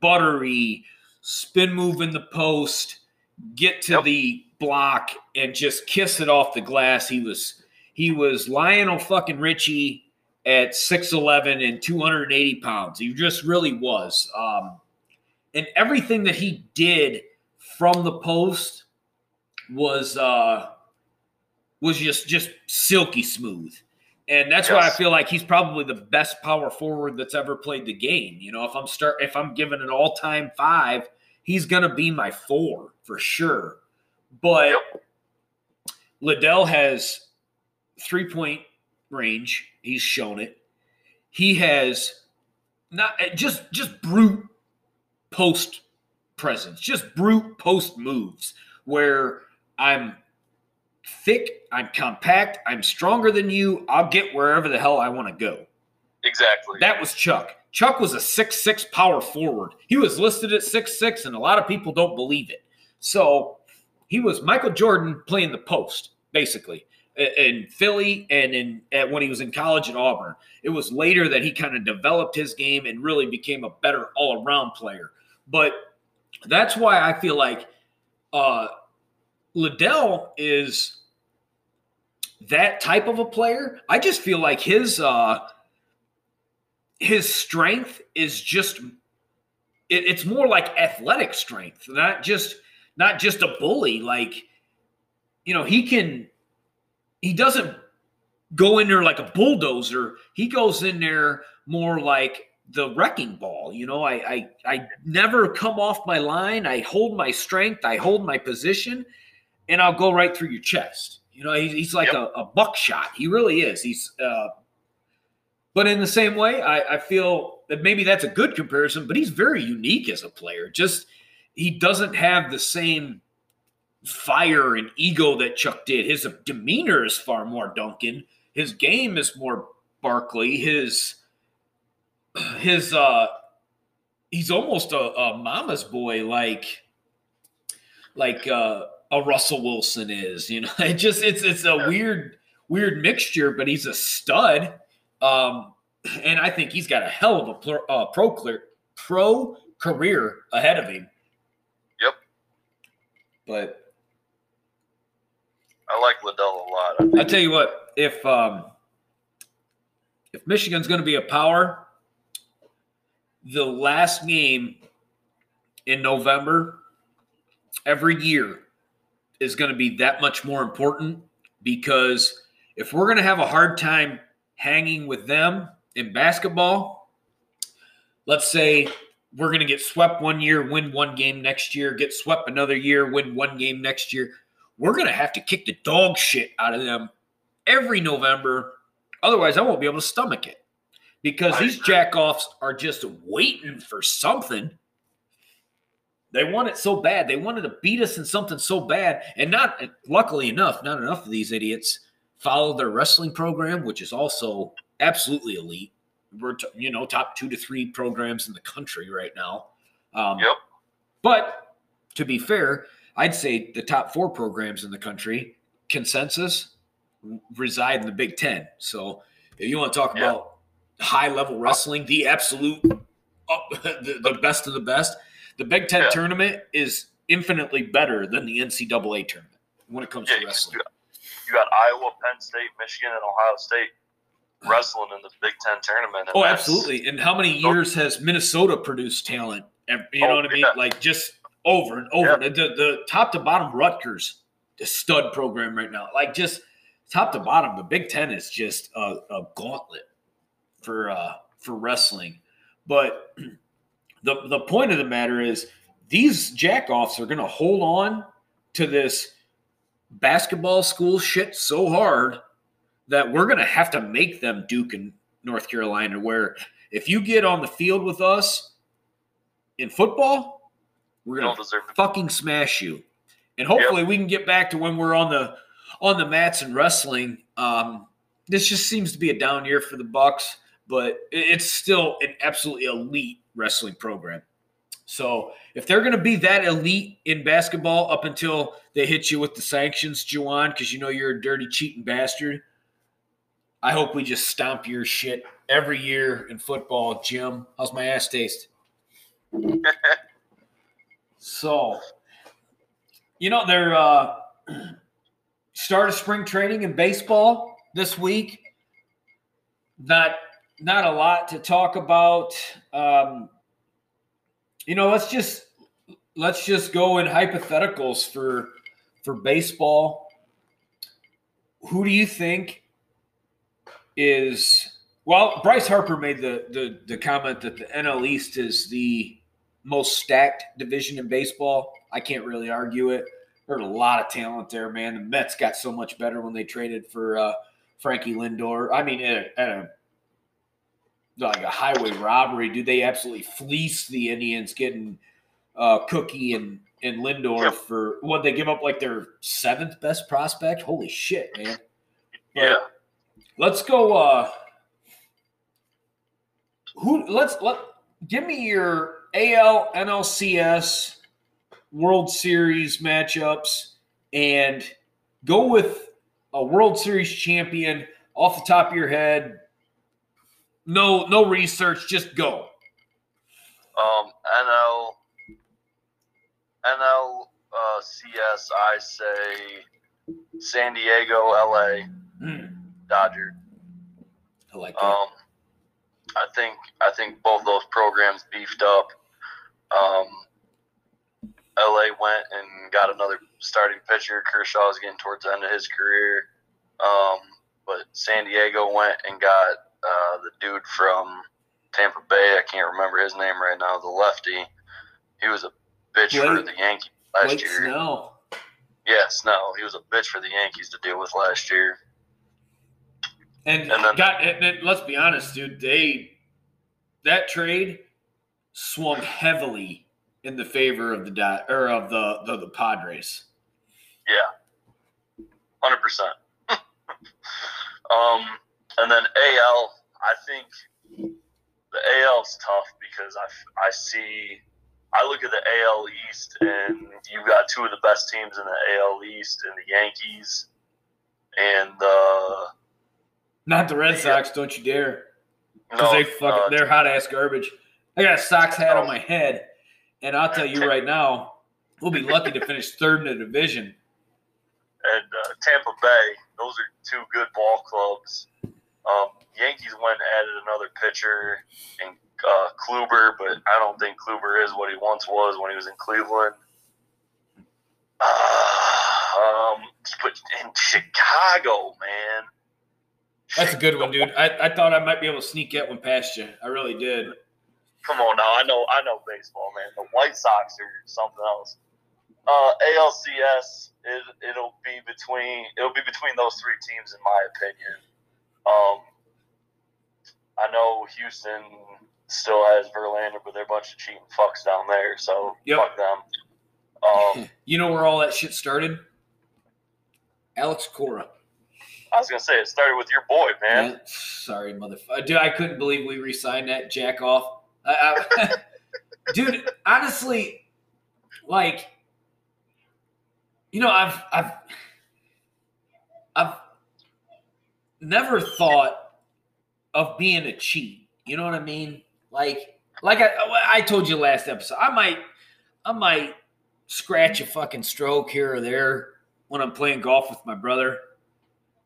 buttery spin move in the post, get to yep. the block, and just kiss it off the glass. He was he was Lionel fucking Richie at 6'11 and 280 pounds. He just really was. Um, and everything that he did from the post was uh, was just just silky smooth. And that's yes. why I feel like he's probably the best power forward that's ever played the game. You know, if I'm start if I'm given an all-time five, he's gonna be my four for sure. But yep. Liddell has three-point range. He's shown it. He has not eh, just just brute post presence, just brute post moves where I'm thick, I'm compact, I'm stronger than you. I'll get wherever the hell I want to go. Exactly. That was Chuck. Chuck was a six six power forward. He was listed at six six, and a lot of people don't believe it. So he was Michael Jordan playing the post, basically in Philly and in at, when he was in college at Auburn. It was later that he kind of developed his game and really became a better all around player. But that's why I feel like uh, Liddell is that type of a player. I just feel like his uh, his strength is just it, it's more like athletic strength, not just not just a bully. Like you know, he can he doesn't go in there like a bulldozer. He goes in there more like the wrecking ball. You know, I, I I never come off my line. I hold my strength. I hold my position, and I'll go right through your chest. You know, he's, he's like yep. a, a, buckshot. He really is. He's. Uh, but in the same way, I, I feel that maybe that's a good comparison. But he's very unique as a player. Just he doesn't have the same fire and ego that Chuck did. His demeanor is far more Duncan. His game is more Barkley. His his uh he's almost a, a mama's boy like like uh a Russell Wilson is, you know. It just it's it's a weird weird mixture, but he's a stud. Um and I think he's got a hell of a pro, uh, pro clear pro career ahead of him. Yep. But I like Liddell a lot. I, I tell you what, if um, if Michigan's going to be a power, the last game in November every year is going to be that much more important because if we're going to have a hard time hanging with them in basketball, let's say we're going to get swept one year, win one game next year, get swept another year, win one game next year we're going to have to kick the dog shit out of them every November. Otherwise, I won't be able to stomach it because these jackoffs are just waiting for something. They want it so bad. They wanted to beat us in something so bad. And not, luckily enough, not enough of these idiots follow their wrestling program, which is also absolutely elite. We're, t- you know, top two to three programs in the country right now. Um, yep. But to be fair, I'd say the top four programs in the country, consensus, reside in the Big Ten. So if you want to talk yeah. about high level wrestling, the absolute up the, the best of the best. The Big Ten Yeah. tournament is infinitely better than the NCAA tournament when it comes Yeah, to you wrestling. got, you got Iowa, Penn State, Michigan, and Ohio State wrestling in the Big Ten tournament. Oh, absolutely. And how many years has Minnesota produced talent? You know Oh, what I mean? yeah. Like just over and over. The, the, the top to bottom Rutgers, the stud program right now. Like just top to bottom, the Big Ten is just a, a gauntlet for uh, for wrestling. But the the point of the matter is these jackoffs are going to hold on to this basketball school shit so hard that we're going to have to make them Duke and North Carolina. Where if you get on the field with us in football, we're going to fucking smash you. And hopefully we can get back to when we're on the on the mats and wrestling. Um, this just seems to be a down year for the Bucks, but it's still an absolutely elite wrestling program. So if they're going to be that elite in basketball up until they hit you with the sanctions, Juwan, because you know you're a dirty cheating bastard, I hope we just stomp your shit every year in football, Jim. How's my ass taste? so, you know, they're uh, start of spring training in baseball this week. Not not a lot to talk about. Um, you know, let's just let's just go in hypotheticals for for baseball. Who do you think is well? Bryce Harper made the the the comment that the NL East is the most stacked division in baseball. I can't really argue it. There's a lot of talent there, man. The Mets got so much better when they traded for uh, Frankie Lindor. I mean, at a, at a like a highway robbery, dude. They absolutely fleece the Indians, getting uh, Cookie and and Lindor Yep. for what they give up like their seventh best prospect. Holy shit, man! Yeah. Let's go. Uh, who? Let's let. Give me your AL NLCS World Series matchups and go with a World Series champion off the top of your head. No, no research. Just go. Um, NL, NL, uh, CS, I say San Diego, LA, Mm, Dodger. I like that. Um, I think I think both those programs beefed up. Um, LA went and got another starting pitcher. Kershaw is getting towards the end of his career. Um, but San Diego went and got uh, the dude from Tampa Bay. I can't remember his name right now. The lefty. He was a bitch for the Yankees last Blake year. Snell. Yes, no, he was a bitch for the Yankees to deal with last year. And, And then- got and, and let's be honest, dude. They that trade swung heavily in the favor of the dot or of the the, the Padres. Yeah, hundred percent. Um, and then AL, I think the AL's tough because I, I see, I look at the AL East and you've got two of the best teams in the AL East and the Yankees and uh, Not the Red Yeah. Sox, don't you dare, because no, they fucking uh, they're hot ass garbage. I got a Sox hat on Oh. my head, and I'll tell you right now, we'll be lucky to finish third in the division. and uh, Tampa Bay. Those are two good ball clubs. Um, Yankees went and added another pitcher in uh, Kluber, but I don't think Kluber is what he once was when he was in Cleveland. Uh, um, but in Chicago, man. That's a good one, dude. I, I thought I might be able to sneak that one past you. I really did. Come on now, I know I know baseball, man. The White Sox are something else. Uh, ALCS, it, it'll be between it'll be between those three teams, in my opinion. Um, I know Houston still has Verlander, but they're a bunch of cheating fucks down there, so Yep. fuck them. Um, You know where all that shit started? Alex Cora. I was gonna say it started with your boy, man. Yeah, sorry, motherfucker. Dude, I couldn't believe we re-signed that jack off. I, I, dude, honestly, like, you know, I've, I've, I've never thought of being a cheat. You know what I mean? Like, like I, I told you last episode, I might, I might scratch a fucking stroke here or there when I'm playing golf with my brother.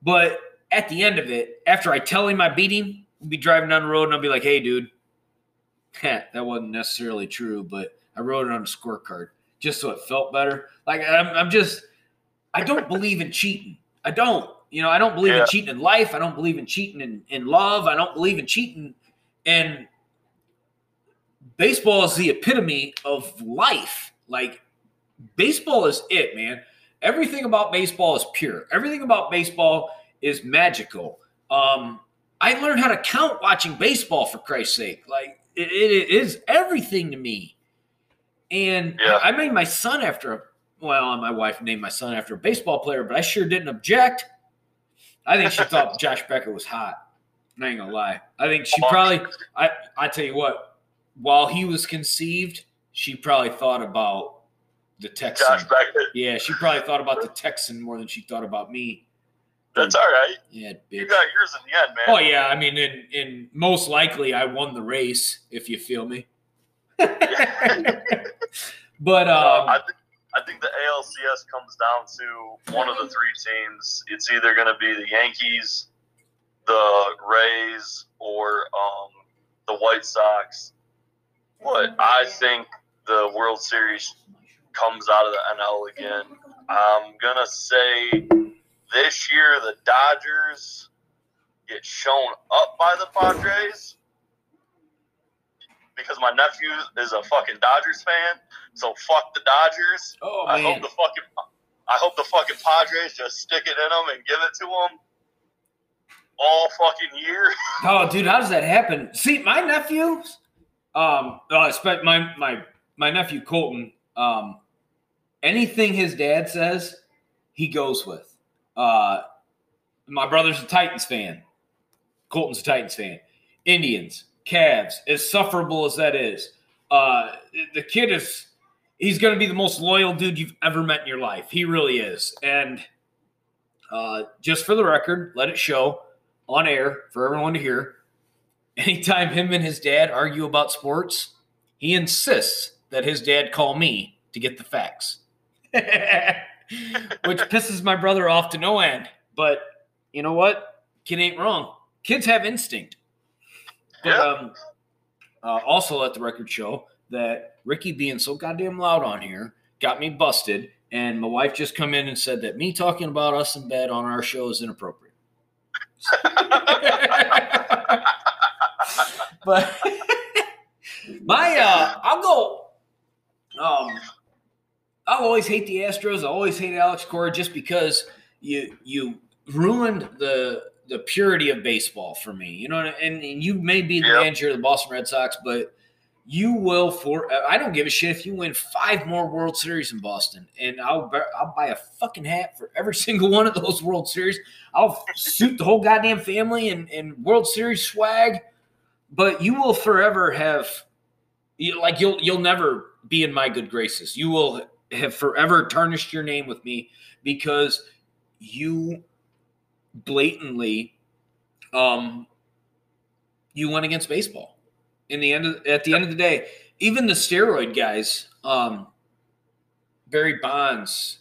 But at the end of it, after I tell him I beat him, we'll be driving down the road and I'll be like, hey, dude, that wasn't necessarily true, but I wrote it on a scorecard just so it felt better. Like I'm, I'm just, I don't believe in cheating. I don't. You know, I don't believe Yeah. in cheating in life. I don't believe in cheating in, in love. I don't believe in cheating. And baseball is the epitome of life. Like baseball is it, man. Everything about baseball is pure. Everything about baseball is magical. Um, I learned how to count watching baseball for Christ's sake. Like it, it is everything to me. And Yeah. I made my son after a well, my wife named my son after a baseball player, but I sure didn't object. I think she thought Josh Becker was hot. I ain't gonna lie. I think she probably I I tell you what, while he was conceived, she probably thought about the Texan. Josh Beckett. Yeah, she probably thought about the Texan more than she thought about me. That's all right. Yeah, You bitch. got yours in the end, man. Oh yeah, I mean, and and most likely I won the race if you feel me. but Uh, um, I, I think the ALCS comes down to one of the three teams. It's either going to be the Yankees, the Rays, or um, the White Sox. But I think the World Series comes out of the NL again. I'm going to say this year the Dodgers get shown up by the Padres because my nephew is a fucking Dodgers fan. So fuck the Dodgers. oh I hope the fucking I hope the fucking Padres just stick it in them and give it to them all fucking year. oh dude, how does that happen? See, my nephew, um, I expect my my my nephew Colton, um, anything his dad says, he goes with. Uh, my brother's a Titans fan. Colton's a Titans fan. Indians, Cavs, as sufferable as that is, uh, the kid is he's going to be the most loyal dude you've ever met in your life. He really is. And uh, just for the record, let it show on air for everyone to hear. Anytime him and his dad argue about sports, he insists that his dad call me to get the facts, which pisses my brother off to no end. But you know what? Kid ain't wrong. Kids have instinct. But Yeah. um, uh, also let the record show that Ricky being so goddamn loud on here got me busted, and my wife just come in and said that me talking about us in bed on our show is inappropriate. but my uh I'll go um I'll always hate the Astros. I always hate Alex Cora just because you you ruined the the purity of baseball for me. You know, and, and you may be the Yep. manager of the Boston Red Sox, but you will for I don't give a shit if you win five more World Series in Boston, and I'll I'll buy a fucking hat for every single one of those World Series. I'll suit the whole goddamn family in, in World Series swag, but you will forever have you, like you'll you'll never be in my good graces. You will have forever tarnished your name with me because you blatantly um you went against baseball. In the end of at the end of the day even the steroid guys um barry bonds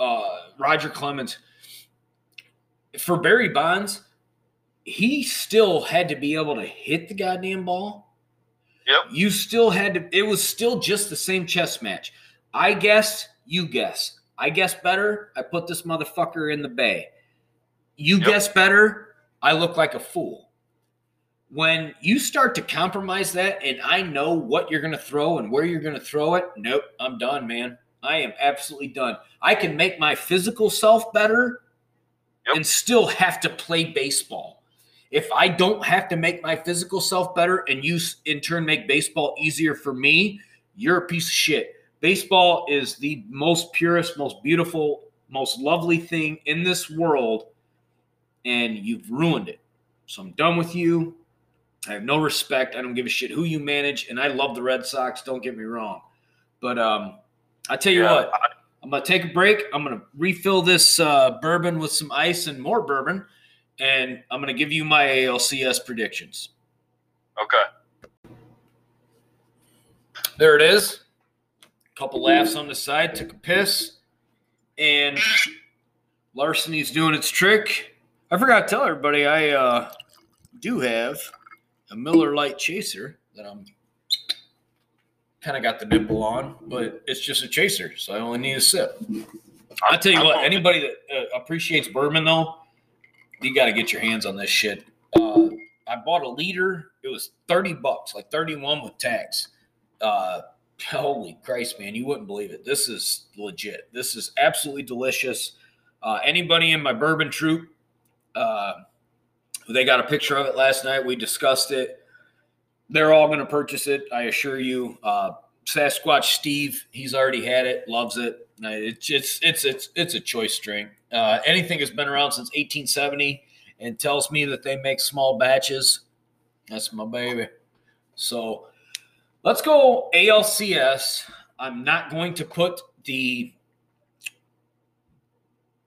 uh roger clemens for barry bonds he still had to be able to hit the goddamn ball. Yep. you still had to it was still just the same chess match. I guess. you guess i guess better. I put this motherfucker in the bay you Yep. guess better i look like a fool when you start to compromise that and I know what you're going to throw and where you're going to throw it, nope, I'm done, man. I am absolutely done. I can make my physical self better Yep. and still have to play baseball. If I don't have to make my physical self better and you in turn make baseball easier for me, you're a piece of shit. Baseball is the most purest, most beautiful, most lovely thing in this world, and you've ruined it. So I'm done with you. I have no respect. I don't give a shit who you manage, and I love the Red Sox. Don't get me wrong, but um, I tell you Yeah, what, I'm gonna take a break. I'm gonna refill this uh, bourbon with some ice and more bourbon, and I'm gonna give you my ALCS predictions. Okay. there it is. A Couple laughs on the side. Took a piss, and Larceny's doing its trick. I forgot to tell everybody I uh, do have a Miller Lite Chaser that I'm kind of got the nipple on, but it's just a chaser, so I only need a sip. I tell you I'm what, on- anybody that uh, appreciates bourbon though, you got to get your hands on this shit. Uh, I bought a liter. It was thirty bucks, like thirty-one with tax. Uh, holy Christ, man, you wouldn't believe it. This is legit. This is absolutely delicious. Uh, anybody in my bourbon troop, uh, they got a picture of it last night. We discussed it. They're all going to purchase it. I assure you. Uh, Sasquatch Steve, he's already had it, loves it. Uh, It's it's it's it's it's a choice drink. Uh, anything that's been around since 1870 and tells me that they make small batches, that's my baby. So let's go ALCS. I'm not going to put the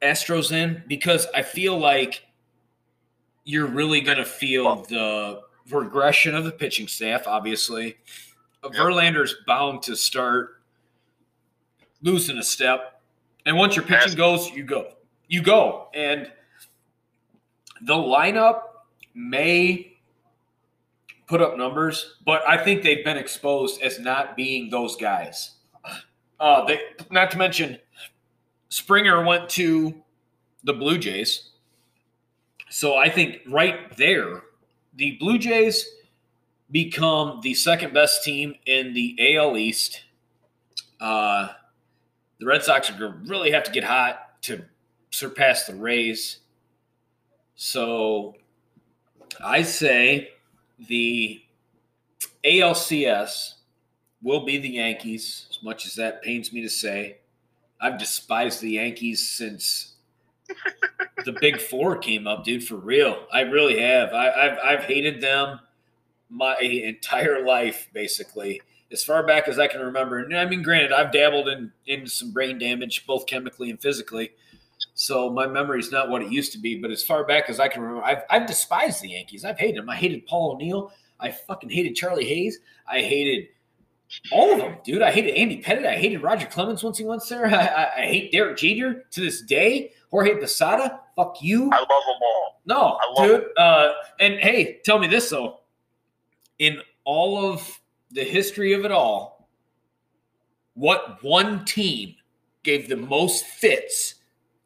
Astros in because I feel like you're really going to feel the regression of the pitching staff, obviously. Verlander's bound to start losing a step. And once your pitching goes, you go. You go. And the lineup may put up numbers, but I think they've been exposed as not being those guys. Uh, they not to mention Springer went to the Blue Jays. So I think right there, the Blue Jays become the second best team in the AL East. Uh, the Red Sox are going to really have to get hot to surpass the Rays. So I say the ALCS will be the Yankees, as much as that pains me to say. I've despised the Yankees since the Big Four came up, dude. For real, I really have. I, I've I've hated them my entire life, basically, as far back as I can remember. And I mean, granted, I've dabbled in into some brain damage, both chemically and physically. So my memory is not what it used to be. But as far back as I can remember, I've I've despised the Yankees. I've hated them. I hated Paul O'Neill. I fucking hated Charlie Hayes. I hated all of them, dude. I hated Andy Pettitte. I hated Roger Clemens once he went there. I, I, I hate Derek Jeter to this day. Jorge Posada. Fuck you. I love them all. No, I love dude. Uh, and hey, tell me this though. In all of the history of it all, what one team gave the most fits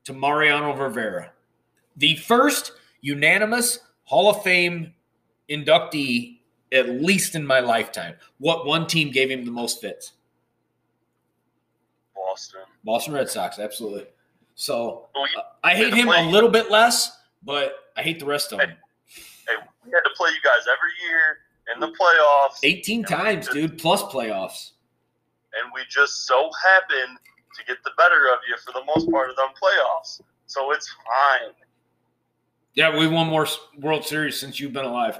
to Mariano Rivera? The first unanimous Hall of Fame inductee, at least in my lifetime. What one team gave him the most fits? Boston. Boston Red Sox, absolutely. So Well, you- uh, I hate him a little bit less, but I hate the rest of them. hey, we had to play you guys every year in the playoffs, 18 times, dude, plus playoffs. and we just so happened to get the better of you for the most part of them playoffs. So it's fine. Yeah, we won more World Series since you've been alive.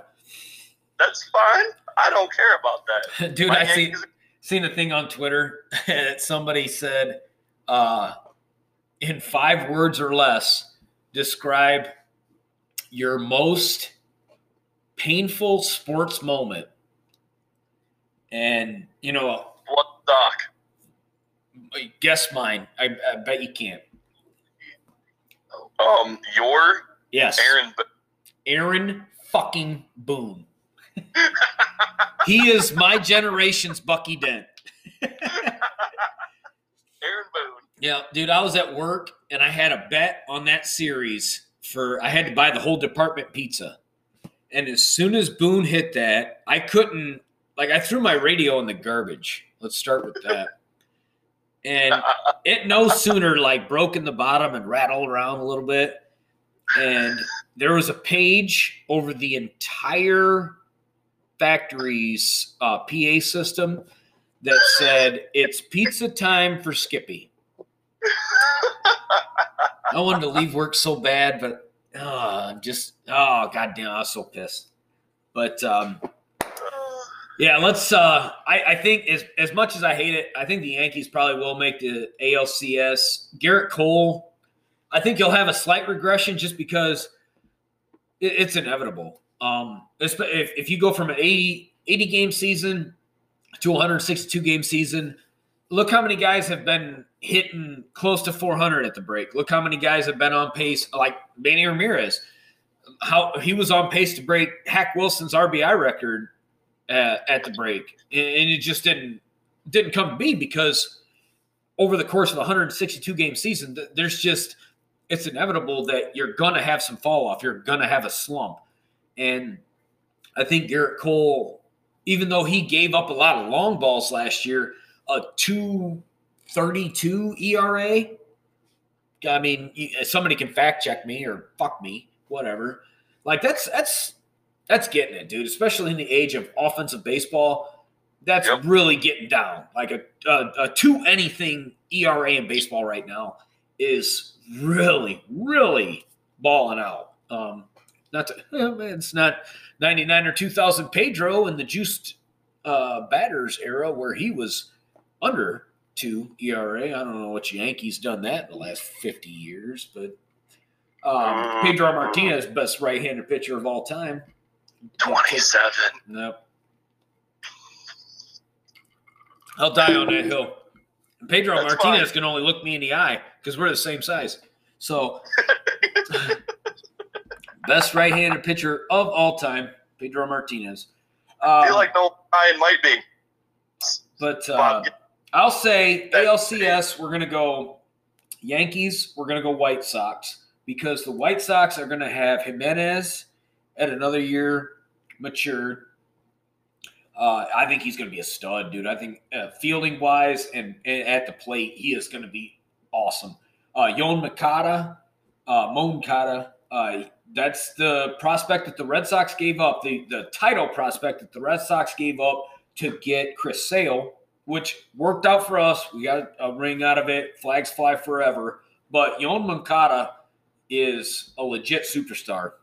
That's fine. I don't care about that. Dude, My I see, seen a thing on Twitter that somebody said, uh, in five words or less, describe your most painful sports moment. And, you know, What doc? guess mine. I, I bet you can't. Um, your Yes. Aaron. Aaron fucking Boone. he is my generation's Bucky Dent. Aaron Boone. Yeah, dude, I was at work and I had a bet on that series for I had to buy the whole department pizza. And as soon as Boone hit that, I couldn't like I threw my radio in the garbage. Let's start with that. And it no sooner like broke in the bottom and rattled around a little bit. And there was a page over the entire factory's uh, PA system that said it's pizza time for Skippy. I wanted to leave work so bad, but uh, I'm just oh goddamn, I was so pissed. But um, yeah, let's. Uh, I, I think as as much as I hate it, I think the Yankees probably will make the ALCS. Gerrit Cole, I think he'll have a slight regression just because it, it's inevitable. Um, if, if you go from an 80, 80 game season to 162 game season. Look how many guys have been hitting close to 400 at the break. Look how many guys have been on pace, like Manny Ramirez. How he was on pace to break Hack Wilson's RBI record uh, at the break, and it just didn't didn't come to be because over the course of a 162 game season, there's just it's inevitable that you're gonna have some fall off. You're gonna have a slump, and I think Gerrit Cole, even though he gave up a lot of long balls last year, a 232 ERA. I mean, somebody can fact check me or fuck me, whatever. Like that's that's that's getting it, dude. Especially in the age of offensive baseball, that's yep. really getting down. Like a, a, a two anything ERA in baseball right now is really, really balling out. Um, not to, it's not 99 or 2000 Pedro in the juiced uh, batters era where he was under two ERA. I don't know what Yankees done that in the last 50 years, but um, Pedro Martinez, best right-handed pitcher of all time. 27. Nope. I'll die on that hill. Pedro That's Martinez fine. can only look me in the eye because we're the same size. So, best right-handed pitcher of all time, Pedro Martinez. Um, I feel like no Ryan might be. But uh, I'll say ALCS. We're gonna go Yankees. We're gonna go White Sox because the White Sox are gonna have Jimenez at another year matured. Uh, I think he's going to be a stud, dude. I think uh, fielding wise and, and, at the plate, he is going to be awesome. Uh, Yoan Moncada, uh, Moncada, uh, that's the prospect that the Red Sox gave up, the, the title prospect that the Red Sox gave up to get Chris Sale, which worked out for us. We got a ring out of it. Flags fly forever. But Yoan Moncada is a legit superstar.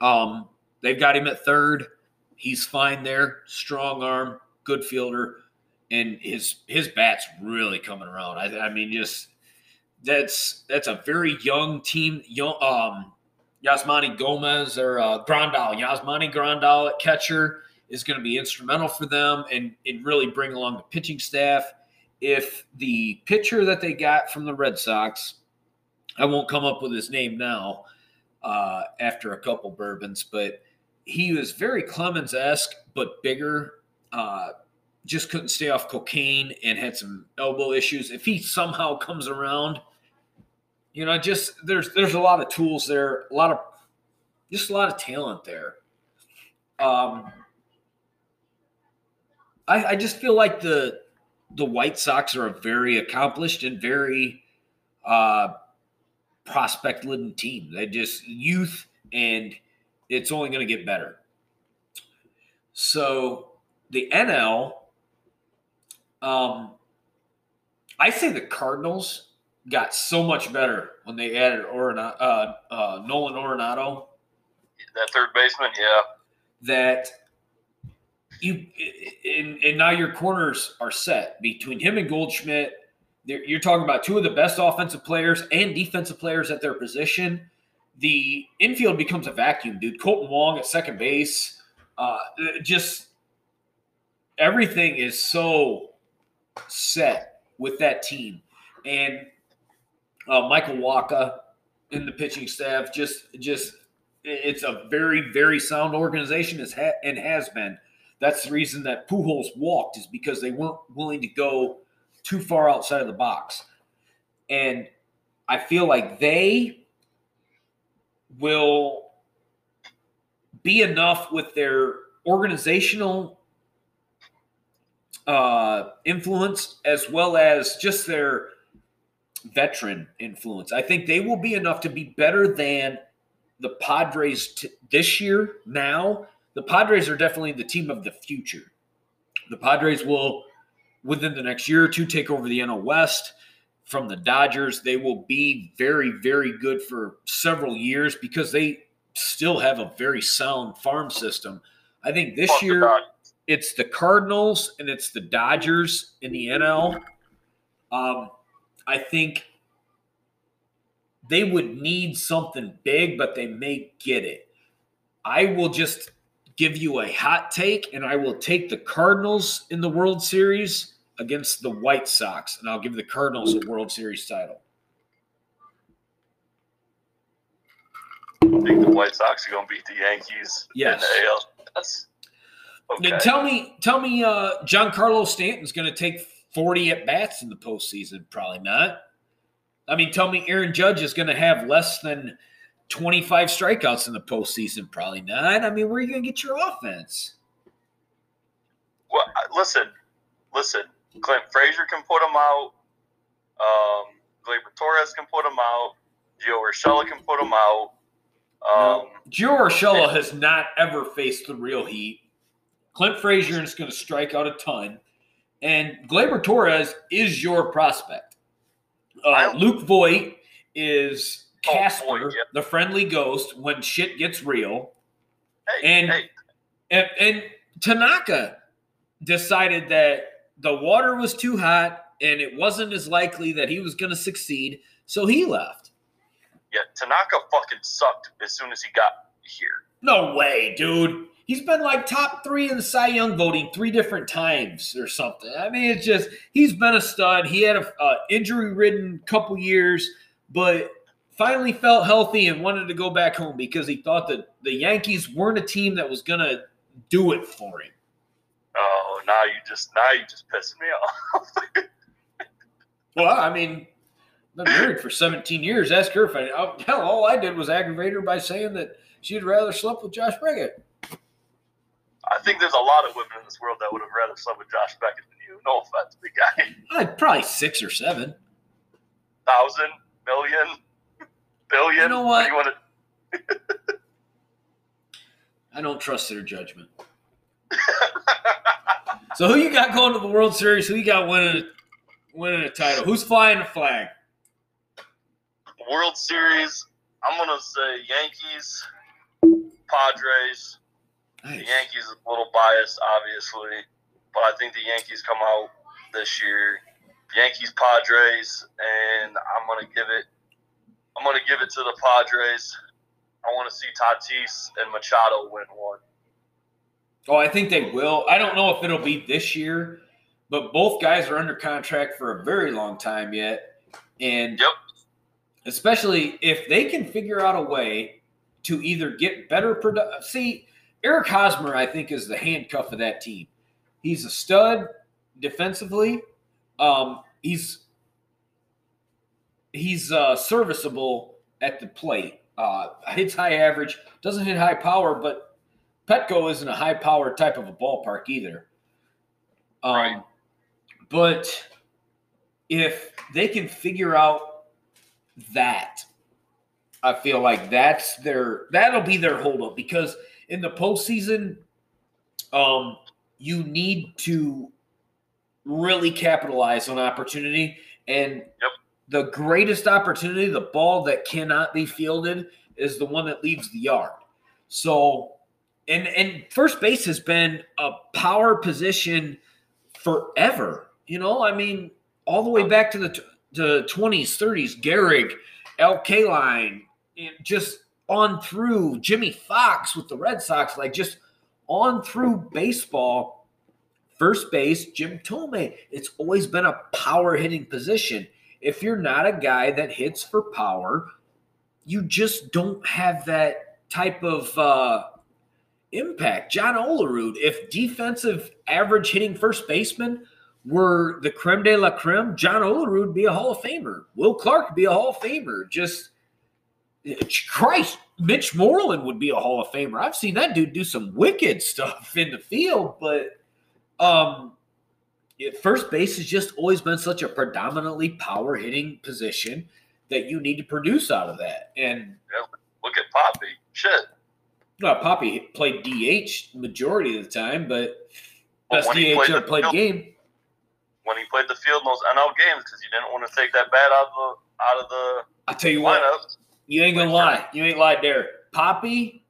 Um, they've got him at third. He's fine there. Strong arm, good fielder, and his his bat's really coming around. I, I mean, just that's that's a very young team. Young, um, Yasmani Gomez or uh, Grandal, Yasmani Grandal at catcher is going to be instrumental for them and, and really bring along the pitching staff. If the pitcher that they got from the Red Sox, I won't come up with his name now uh, after a couple bourbons, but he was very Clemens esque, but bigger. Uh, just couldn't stay off cocaine and had some elbow issues. If he somehow comes around, you know, just there's there's a lot of tools there, a lot of just a lot of talent there. Um, I, I just feel like the the White Sox are a very accomplished and very uh, prospect laden team. They just youth and it's only going to get better. So the NL, um, I say the Cardinals got so much better when they added uh, uh, Nolan Arenado. That third baseman, yeah. That you and, and now your corners are set between him and Goldschmidt. You're talking about two of the best offensive players and defensive players at their position the infield becomes a vacuum, dude. Kolten Wong at second base, uh, just everything is so set with that team, and uh, Michael Wacha in the pitching staff just just it's a very very sound organization has ha- and has been. That's the reason that Pujols walked is because they weren't willing to go too far outside of the box, and I feel like they will be enough with their organizational uh, influence as well as just their veteran influence. I think they will be enough to be better than the Padres t- this year. Now, the Padres are definitely the team of the future. The Padres will, within the next year or two, take over the NL West from the Dodgers. They will be very, very good for several years because they still have a very sound farm system. I think this year it's the Cardinals and it's the Dodgers in the NL. Um, I think they would need something big, but they may get it. I will just give you a hot take, and I will take the Cardinals in the World Series against the White Sox, and I'll give the Cardinals a World Series title. I think the White Sox are going to beat the Yankees Yes. in the AL. That's okay. Tell me, tell me, uh, Giancarlo Stanton's going to take forty at bats in the postseason? Probably not. I mean, tell me, Aaron Judge is going to have less than twenty-five strikeouts in the postseason? Probably not. I mean, where are you going to get your offense? Well, listen, listen. Clint Frazier can put him out. Um, Gleyber Torres can put him out. Gio Urshela can put him out. Um, Gio Urshela has not ever faced the real heat. Clint Frazier is going to strike out a ton, and Gleyber Torres is your prospect. Uh, Luke Voit is Oh, Casper, yeah. the friendly ghost when shit gets real. hey, And- hey, And, and Tanaka decided that the water was too hot and it wasn't as likely that he was going to succeed, so he left. yeah, Tanaka fucking sucked as soon as he got here. No way, dude. He's been like top three in the Cy Young voting three different times or something. I mean, it's just he's been a stud. He had a uh, injury ridden couple years, but finally felt healthy and wanted to go back home because he thought that the Yankees weren't a team that was gonna do it for him. Oh, now you just now you just pissing me off. Well, I mean, I've been married for 17 years. Ask her if I. Hell, all I did was aggravate her by saying that she'd rather slept with Josh Briggett. I think there's a lot of women in this world that would have rather slept with Josh Beckett than you. No offense, big guy. I'd probably six or seven. Thousand, million, billion. You know what? do you want to? I don't trust their judgment. So who you got going to the World Series? Who you got winning winning a title? Who's flying the flag? World Series. I'm gonna say Yankees, Padres. The Yankees is a little biased, obviously, but I think the Yankees come out this year. Yankees, Padres, and I'm gonna give it. I'm gonna give it to the Padres. I want to see Tatis and Machado win one. Oh, I think they will. I don't know if it'll be this year, but both guys are under contract for a very long time yet. And Yep. especially if they can figure out a way to either get better production. See, Eric Hosmer, I think, is the handcuff of that team. He's a stud defensively. Um, he's he's uh, serviceable at the plate. Uh, hits high average, doesn't hit high power, but Petco isn't a high power type of a ballpark either. Um, Right. But if they can figure out that, I feel like that's their that'll be their holdup because in the postseason, um, you need to really capitalize on opportunity. And the greatest opportunity, the ball that cannot be fielded, is the one that leaves the yard. So, and and first base has been a power position forever. You know, I mean, all the way back to the the twenties, thirties, Gehrig, Al Kaline, and just on through Jimmie Foxx with the Red Sox, like just on through baseball. First base, Jim Thome. It's always been a power hitting position. If you're not a guy that hits for power, you just don't have that type of uh, impact. John Olerud, if defensive average hitting first baseman were the creme de la creme, John Olerud would be a Hall of Famer. Will Clark be a Hall of Famer. Just Christ, Mitch Moreland would be a Hall of Famer. I've seen that dude do some wicked stuff in the field, but um, first base has just always been such a predominantly power hitting position that you need to produce out of that. And Look at Papi. Shit. No, Papi played DH majority of the time, but But best DH played ever played field- game. When he played the field in those NL games because he didn't want to take that bat out of the out of the I tell you what, you ain't gonna lie, you ain't lied there. Papi,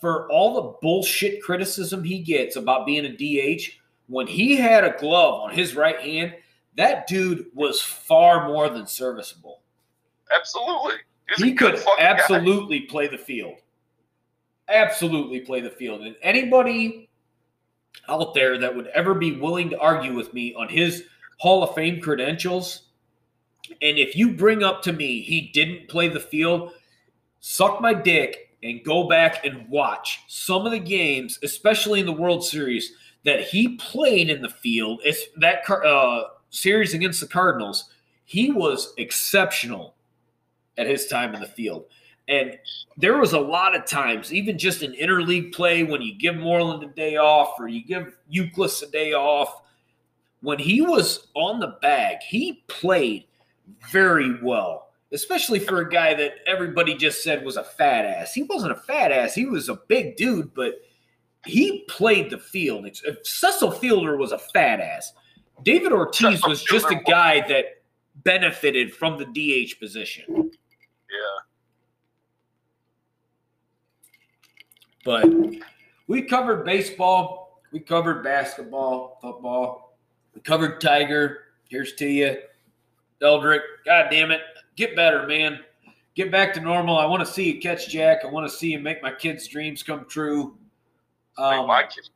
for all the bullshit criticism he gets about being a DH, when he had a glove on his right hand, that dude was far more than serviceable. Absolutely. He's He could fucking guy. absolutely play the field. absolutely play the field. And anybody out there that would ever be willing to argue with me on his Hall of Fame credentials, and if you bring up to me he didn't play the field, suck my dick and go back and watch some of the games, especially in the World Series, that he played in the field. It's that uh, series against the Cardinals. He was exceptional at his time in the field. And there was a lot of times, even just in interleague play, when you give Moreland a day off or you give Youkilis a day off, when he was on the bag, he played very well, especially for a guy that everybody just said was a fat ass. He wasn't a fat ass, he was a big dude, but he played the field. If Cecil Fielder was a fat ass, David Ortiz was just a guy that benefited from the DH position. Yeah. But we covered baseball, we covered basketball, football, we covered Tiger. Here's to you, Eldrick. God damn it, get better, man. Get back to normal. I want to see you catch Jack. I want to see you make my kids' dreams come true. Um, my kids,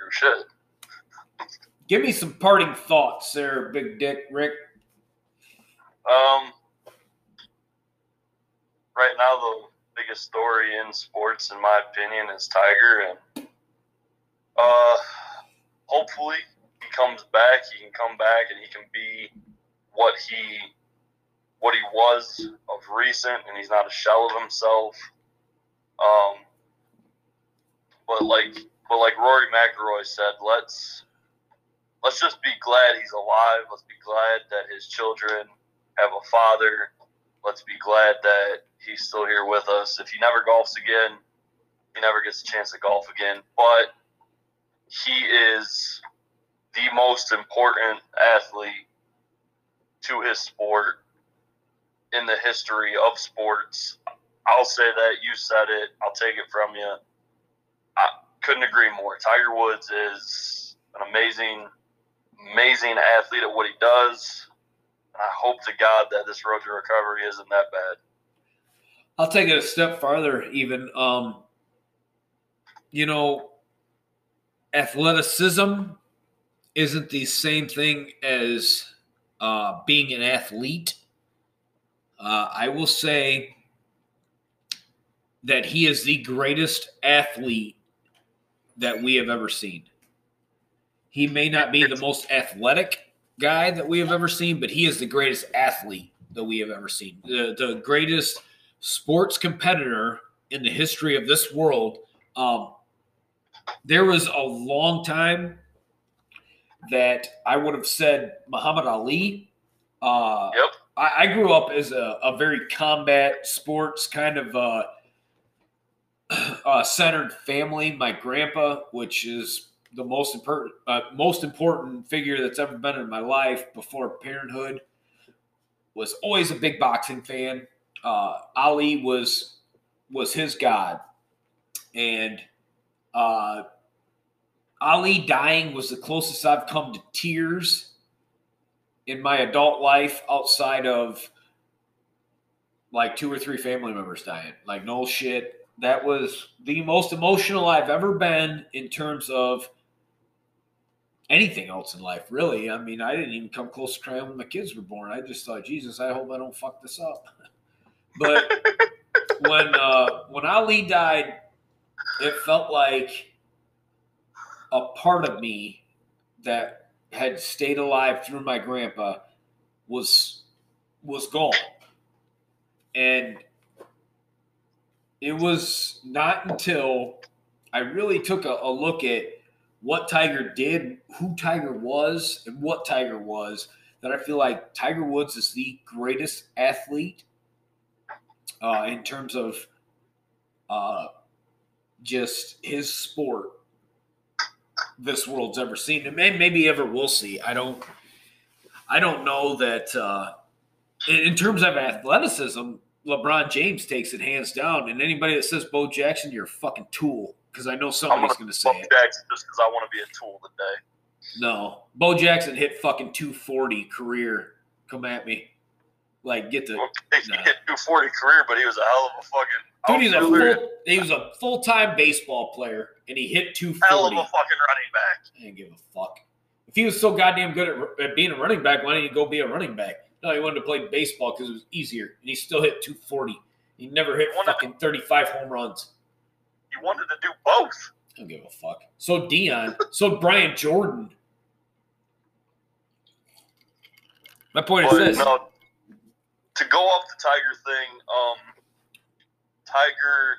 you should. Give me some parting thoughts, there, Big Dick Rick. Um, right now the biggest story in sports, in my opinion, is Tiger, and uh, hopefully he comes back. He can come back and he can be what he what he was of recent, and he's not a shell of himself. Um, but like but like Rory McIlroy said, let's let's just be glad he's alive. Let's be glad that his children have a father. Let's be glad that he's still here with us. If he never golfs again, he never gets a chance to golf again. But he is the most important athlete to his sport in the history of sports. I'll say that you said it. I'll take it from you. Couldn't agree more. Tiger Woods is an amazing, amazing athlete at what he does. And I hope to God that this road to recovery isn't that bad. I'll take it a step farther, even. Um, you know, athleticism isn't the same thing as uh, being an athlete. Uh, I will say that he is the greatest athlete that we have ever seen. He may not be the most athletic guy that we have ever seen, but he is the greatest athlete that we have ever seen. The, the greatest sports competitor in the history of this world. Um, there was a long time that I would have said Muhammad Ali. Uh, yep. I, I, grew up as a, a, very combat sports kind of uh, uh, centered family. My grandpa, which is the most important uh, most important figure that's ever been in my life before parenthood, was always a big boxing fan uh, Ali was was his god, and uh, Ali dying was the closest I've come to tears in my adult life outside of like two or three family members dying. Like no shit, that was the most emotional I've ever been in terms of anything else in life, really. I mean, I didn't even come close to crying when my kids were born. I just thought, Jesus, I hope I don't fuck this up. But when uh, when Ali died, it felt like a part of me that had stayed alive through my grandpa was was gone. And it was not until I really took a, a, look at what Tiger did, who Tiger was, and what Tiger was, that I feel like Tiger Woods is the greatest athlete uh, in terms of uh, just his sport this world's ever seen, and maybe ever will see. I don't, I don't know that. Uh, in terms of athleticism, LeBron James takes it hands down, and anybody that says Bo Jackson, you're a fucking tool. Because I know somebody's going to say Bo it. Jackson just because I want to be a tool today. No, Bo Jackson hit fucking 240 career. Come at me. Like, get the. Well, he nah. hit 240 career, but he was a hell of a fucking Dude, he's a full, he was a full time baseball player, and he hit 240. hell of a fucking running back. I didn't give a fuck. If he was so goddamn good at, at being a running back, why didn't he go be a running back? No, he wanted to play baseball because it was easier, and he still hit 240. He never hit He wanted to- fucking 35 home runs. He wanted to do both. I don't give a fuck. So Deion, so Brian Jordan. My point is this: no, to go off the Tiger thing, um, Tiger,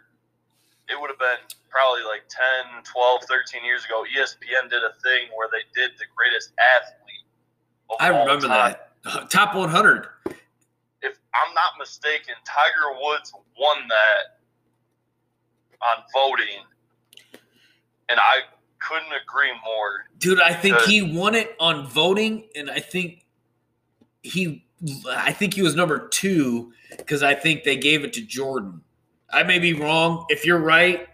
it would have been probably like 10, 12, 13 years ago. ESPN did a thing where they did the greatest athlete. Of I all remember time. that top 100. If I'm not mistaken, Tiger Woods won that on voting, and I couldn't agree more. Dude, I think he won it on voting, and I think he, I think he was number two because I think they gave it to Jordan. I may be wrong. If you're right,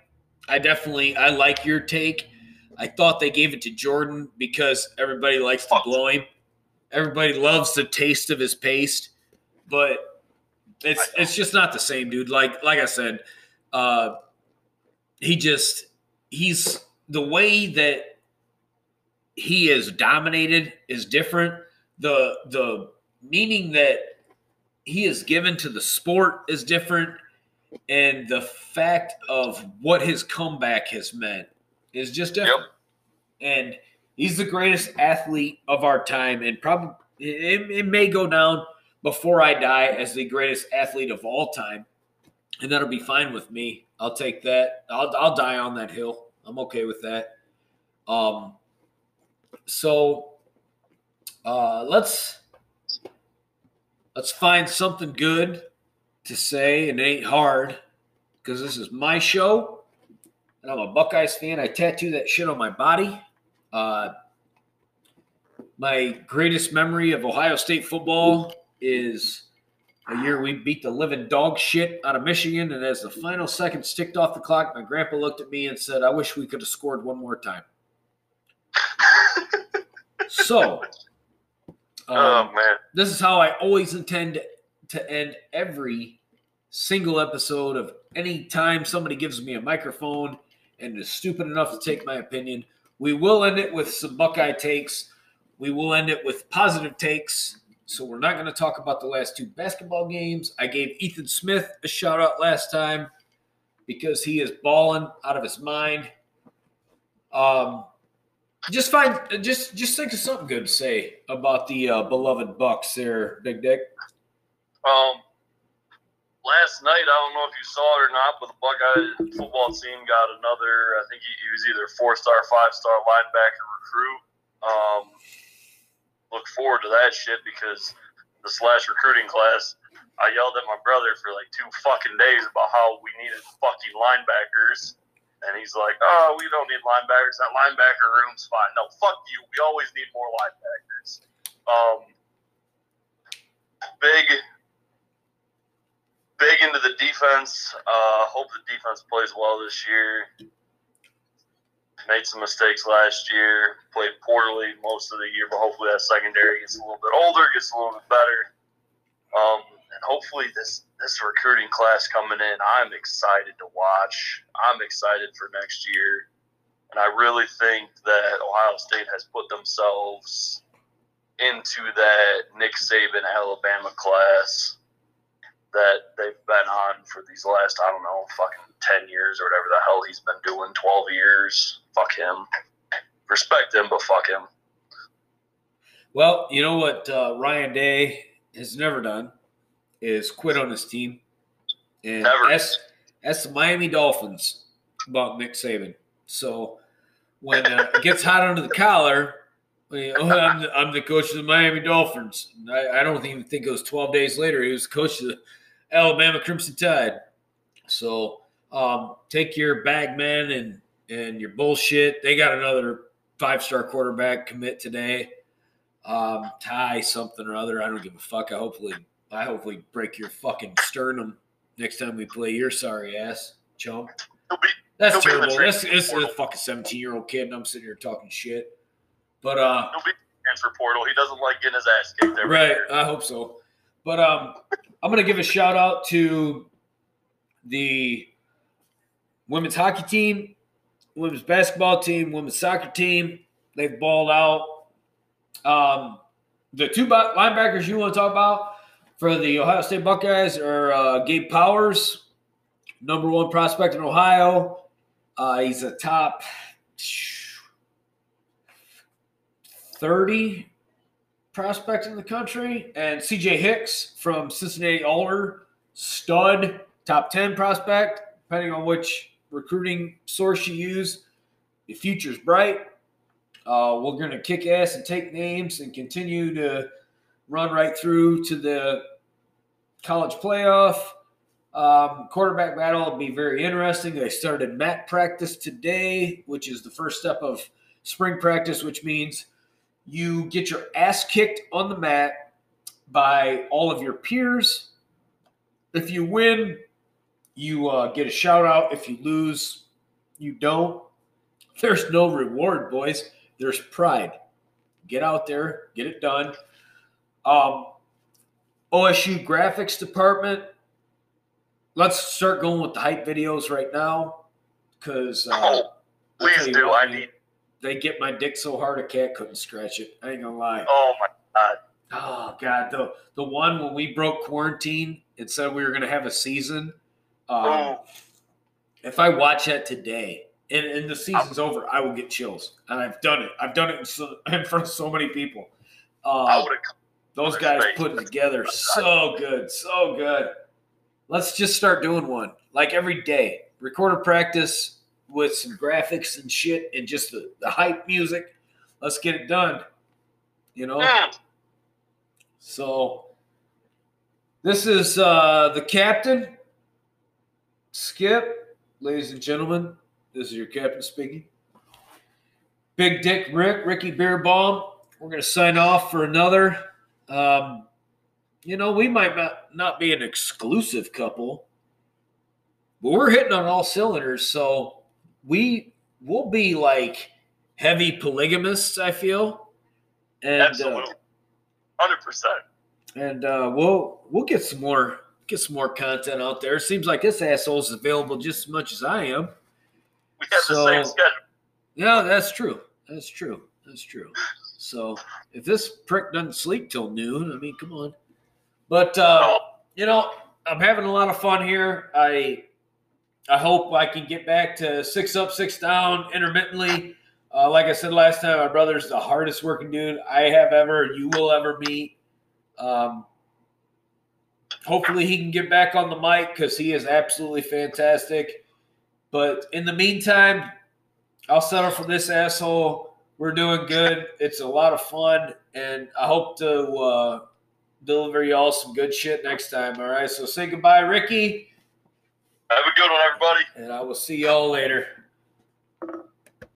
I definitely I like your take. I thought they gave it to Jordan because everybody likes to blow him. Everybody loves the taste of his paste, but it's it's just not the same, dude. Like like I said, uh, he just he's the way that he is dominated is different. The the meaning that he is given to the sport is different, and the fact of what his comeback has meant is just different. And he's the greatest athlete of our time, and probably it, it may go down before I die as the greatest athlete of all time, and that'll be fine with me. I'll take that. I'll I'll die on that hill. I'm okay with that. Um. So, uh, let's let's find something good to say, and it ain't hard because this is my show, and I'm a Buckeyes fan. I tattoo that shit on my body. Uh, my greatest memory of Ohio State football is a year we beat the living dog shit out of Michigan, and as the final seconds ticked off the clock, my grandpa looked at me and said, "I wish we could have scored one more time." So, um, oh man, this is how I always intend to end every single episode of any time somebody gives me a microphone and is stupid enough to take my opinion. We will end it with some Buckeye takes. We will end it with positive takes. So we're not going to talk about the last two basketball games. I gave Ethan Smith a shout out last time because he is balling out of his mind. Um, just find just just think of something good to say about the uh, beloved Bucks there, Big Dick. Um, last night, I don't know if you saw it or not, but the Buckeye football team got another. I think he, he was either four star, five star linebacker recruit. Um, look forward to that shit because the slash recruiting class. I yelled at my brother for like two fucking days about how we needed fucking linebackers. And he's like, oh, we don't need linebackers. That linebacker room's fine. No, fuck you. We always need more linebackers. Um, big big into the defense. Uh, hope the defense plays well this year. Made some mistakes last year. Played poorly most of the year, but hopefully that secondary gets a little bit older, gets a little bit better. Um, and hopefully this this recruiting class coming in, I'm excited to watch. I'm excited for next year, and I really think that Ohio State has put themselves into that Nick Saban Alabama class that they've been on for these last, I don't know, fucking 10 years or whatever the hell he's been doing, 12 years. Fuck him. Respect him, but fuck him. Well, you know what uh, Ryan Day has never done is quit on his team and Never. ask, ask the Miami Dolphins about Nick Saban. So when uh, it gets hot under the collar, oh, I'm, the, I'm the coach of the Miami Dolphins. I, I don't even think it was 12 days later he was coach of the Alabama Crimson Tide. So um, take your bag man and and your bullshit. They got another five star quarterback commit today. Um, tie something or other. I don't give a fuck. I hopefully I hopefully break your fucking sternum next time we play your sorry ass chump. That's He'll be in the terrible. That's this is a fucking 17 year old kid, and I'm sitting here talking shit. But uh, he'll be transfer portal. He doesn't like getting his ass kicked every right, year. I hope so. But um, I'm gonna give a shout out to the women's hockey team, women's basketball team, women's soccer team. They've balled out. Um, the two linebackers you want to talk about for the Ohio State Buckeyes are uh, Gabe Powers, number one prospect in Ohio. Uh, he's a top 30 prospect in the country. And CJ Hicks from Cincinnati Alder, stud, top 10 prospect, depending on which recruiting source you use. The future's bright. Uh, we're going to kick ass and take names and continue to run right through to the college playoff. Um, quarterback battle will be very interesting. They started mat practice today, which is the first step of spring practice, which means you get your ass kicked on the mat by all of your peers. If you win, you uh, get a shout out. If you lose, you don't. There's no reward, boys. There's pride. Get out there, get it done. Um, OSU graphics department. Let's start going with the hype videos right now, because uh, oh, please do. I need. They get my dick so hard a cat couldn't scratch it. I ain't gonna lie. Oh my god. Oh god, the the one when we broke quarantine and said we were gonna have a season. Um, oh. If I watch that today, and, and the season's I'm, over, I will get chills. And I've done it. I've done it in, so, in front of so many people. Uh, those guys put it together so good, so good. Let's just start doing one like every day. Record a practice with some graphics and shit and just the, the hype music. Let's get it done. You know? Yeah. So this is uh, the captain, Skip, ladies and gentlemen. This is your captain speaking. Big Dick Rick, Ricky Beerbaum. We're going to sign off for another. Um, you know, we might not, not be an exclusive couple, but we're hitting on all cylinders. So we will be like heavy polygamists, I feel. And, uh, Absolutely. Hundred uh, percent. And uh, we'll we'll get some more get some more content out there. Seems like this asshole is available just as much as I am. We have so, the same schedule. Yeah, that's true. That's true. That's true. So if this prick doesn't sleep till noon, I mean, come on. But uh, oh. you know, I'm having a lot of fun here. I I hope I can get back to six up, six down intermittently. Uh, like I said last time, my brother's the hardest working dude I have ever, you will ever meet. Um, hopefully, he can get back on the mic because he is absolutely fantastic. But in the meantime, I'll settle for this asshole. We're doing good. It's a lot of fun, and I hope to uh, deliver y'all some good shit next time. All right, so say goodbye, Ricky. Have a good one, everybody. And I will see y'all later.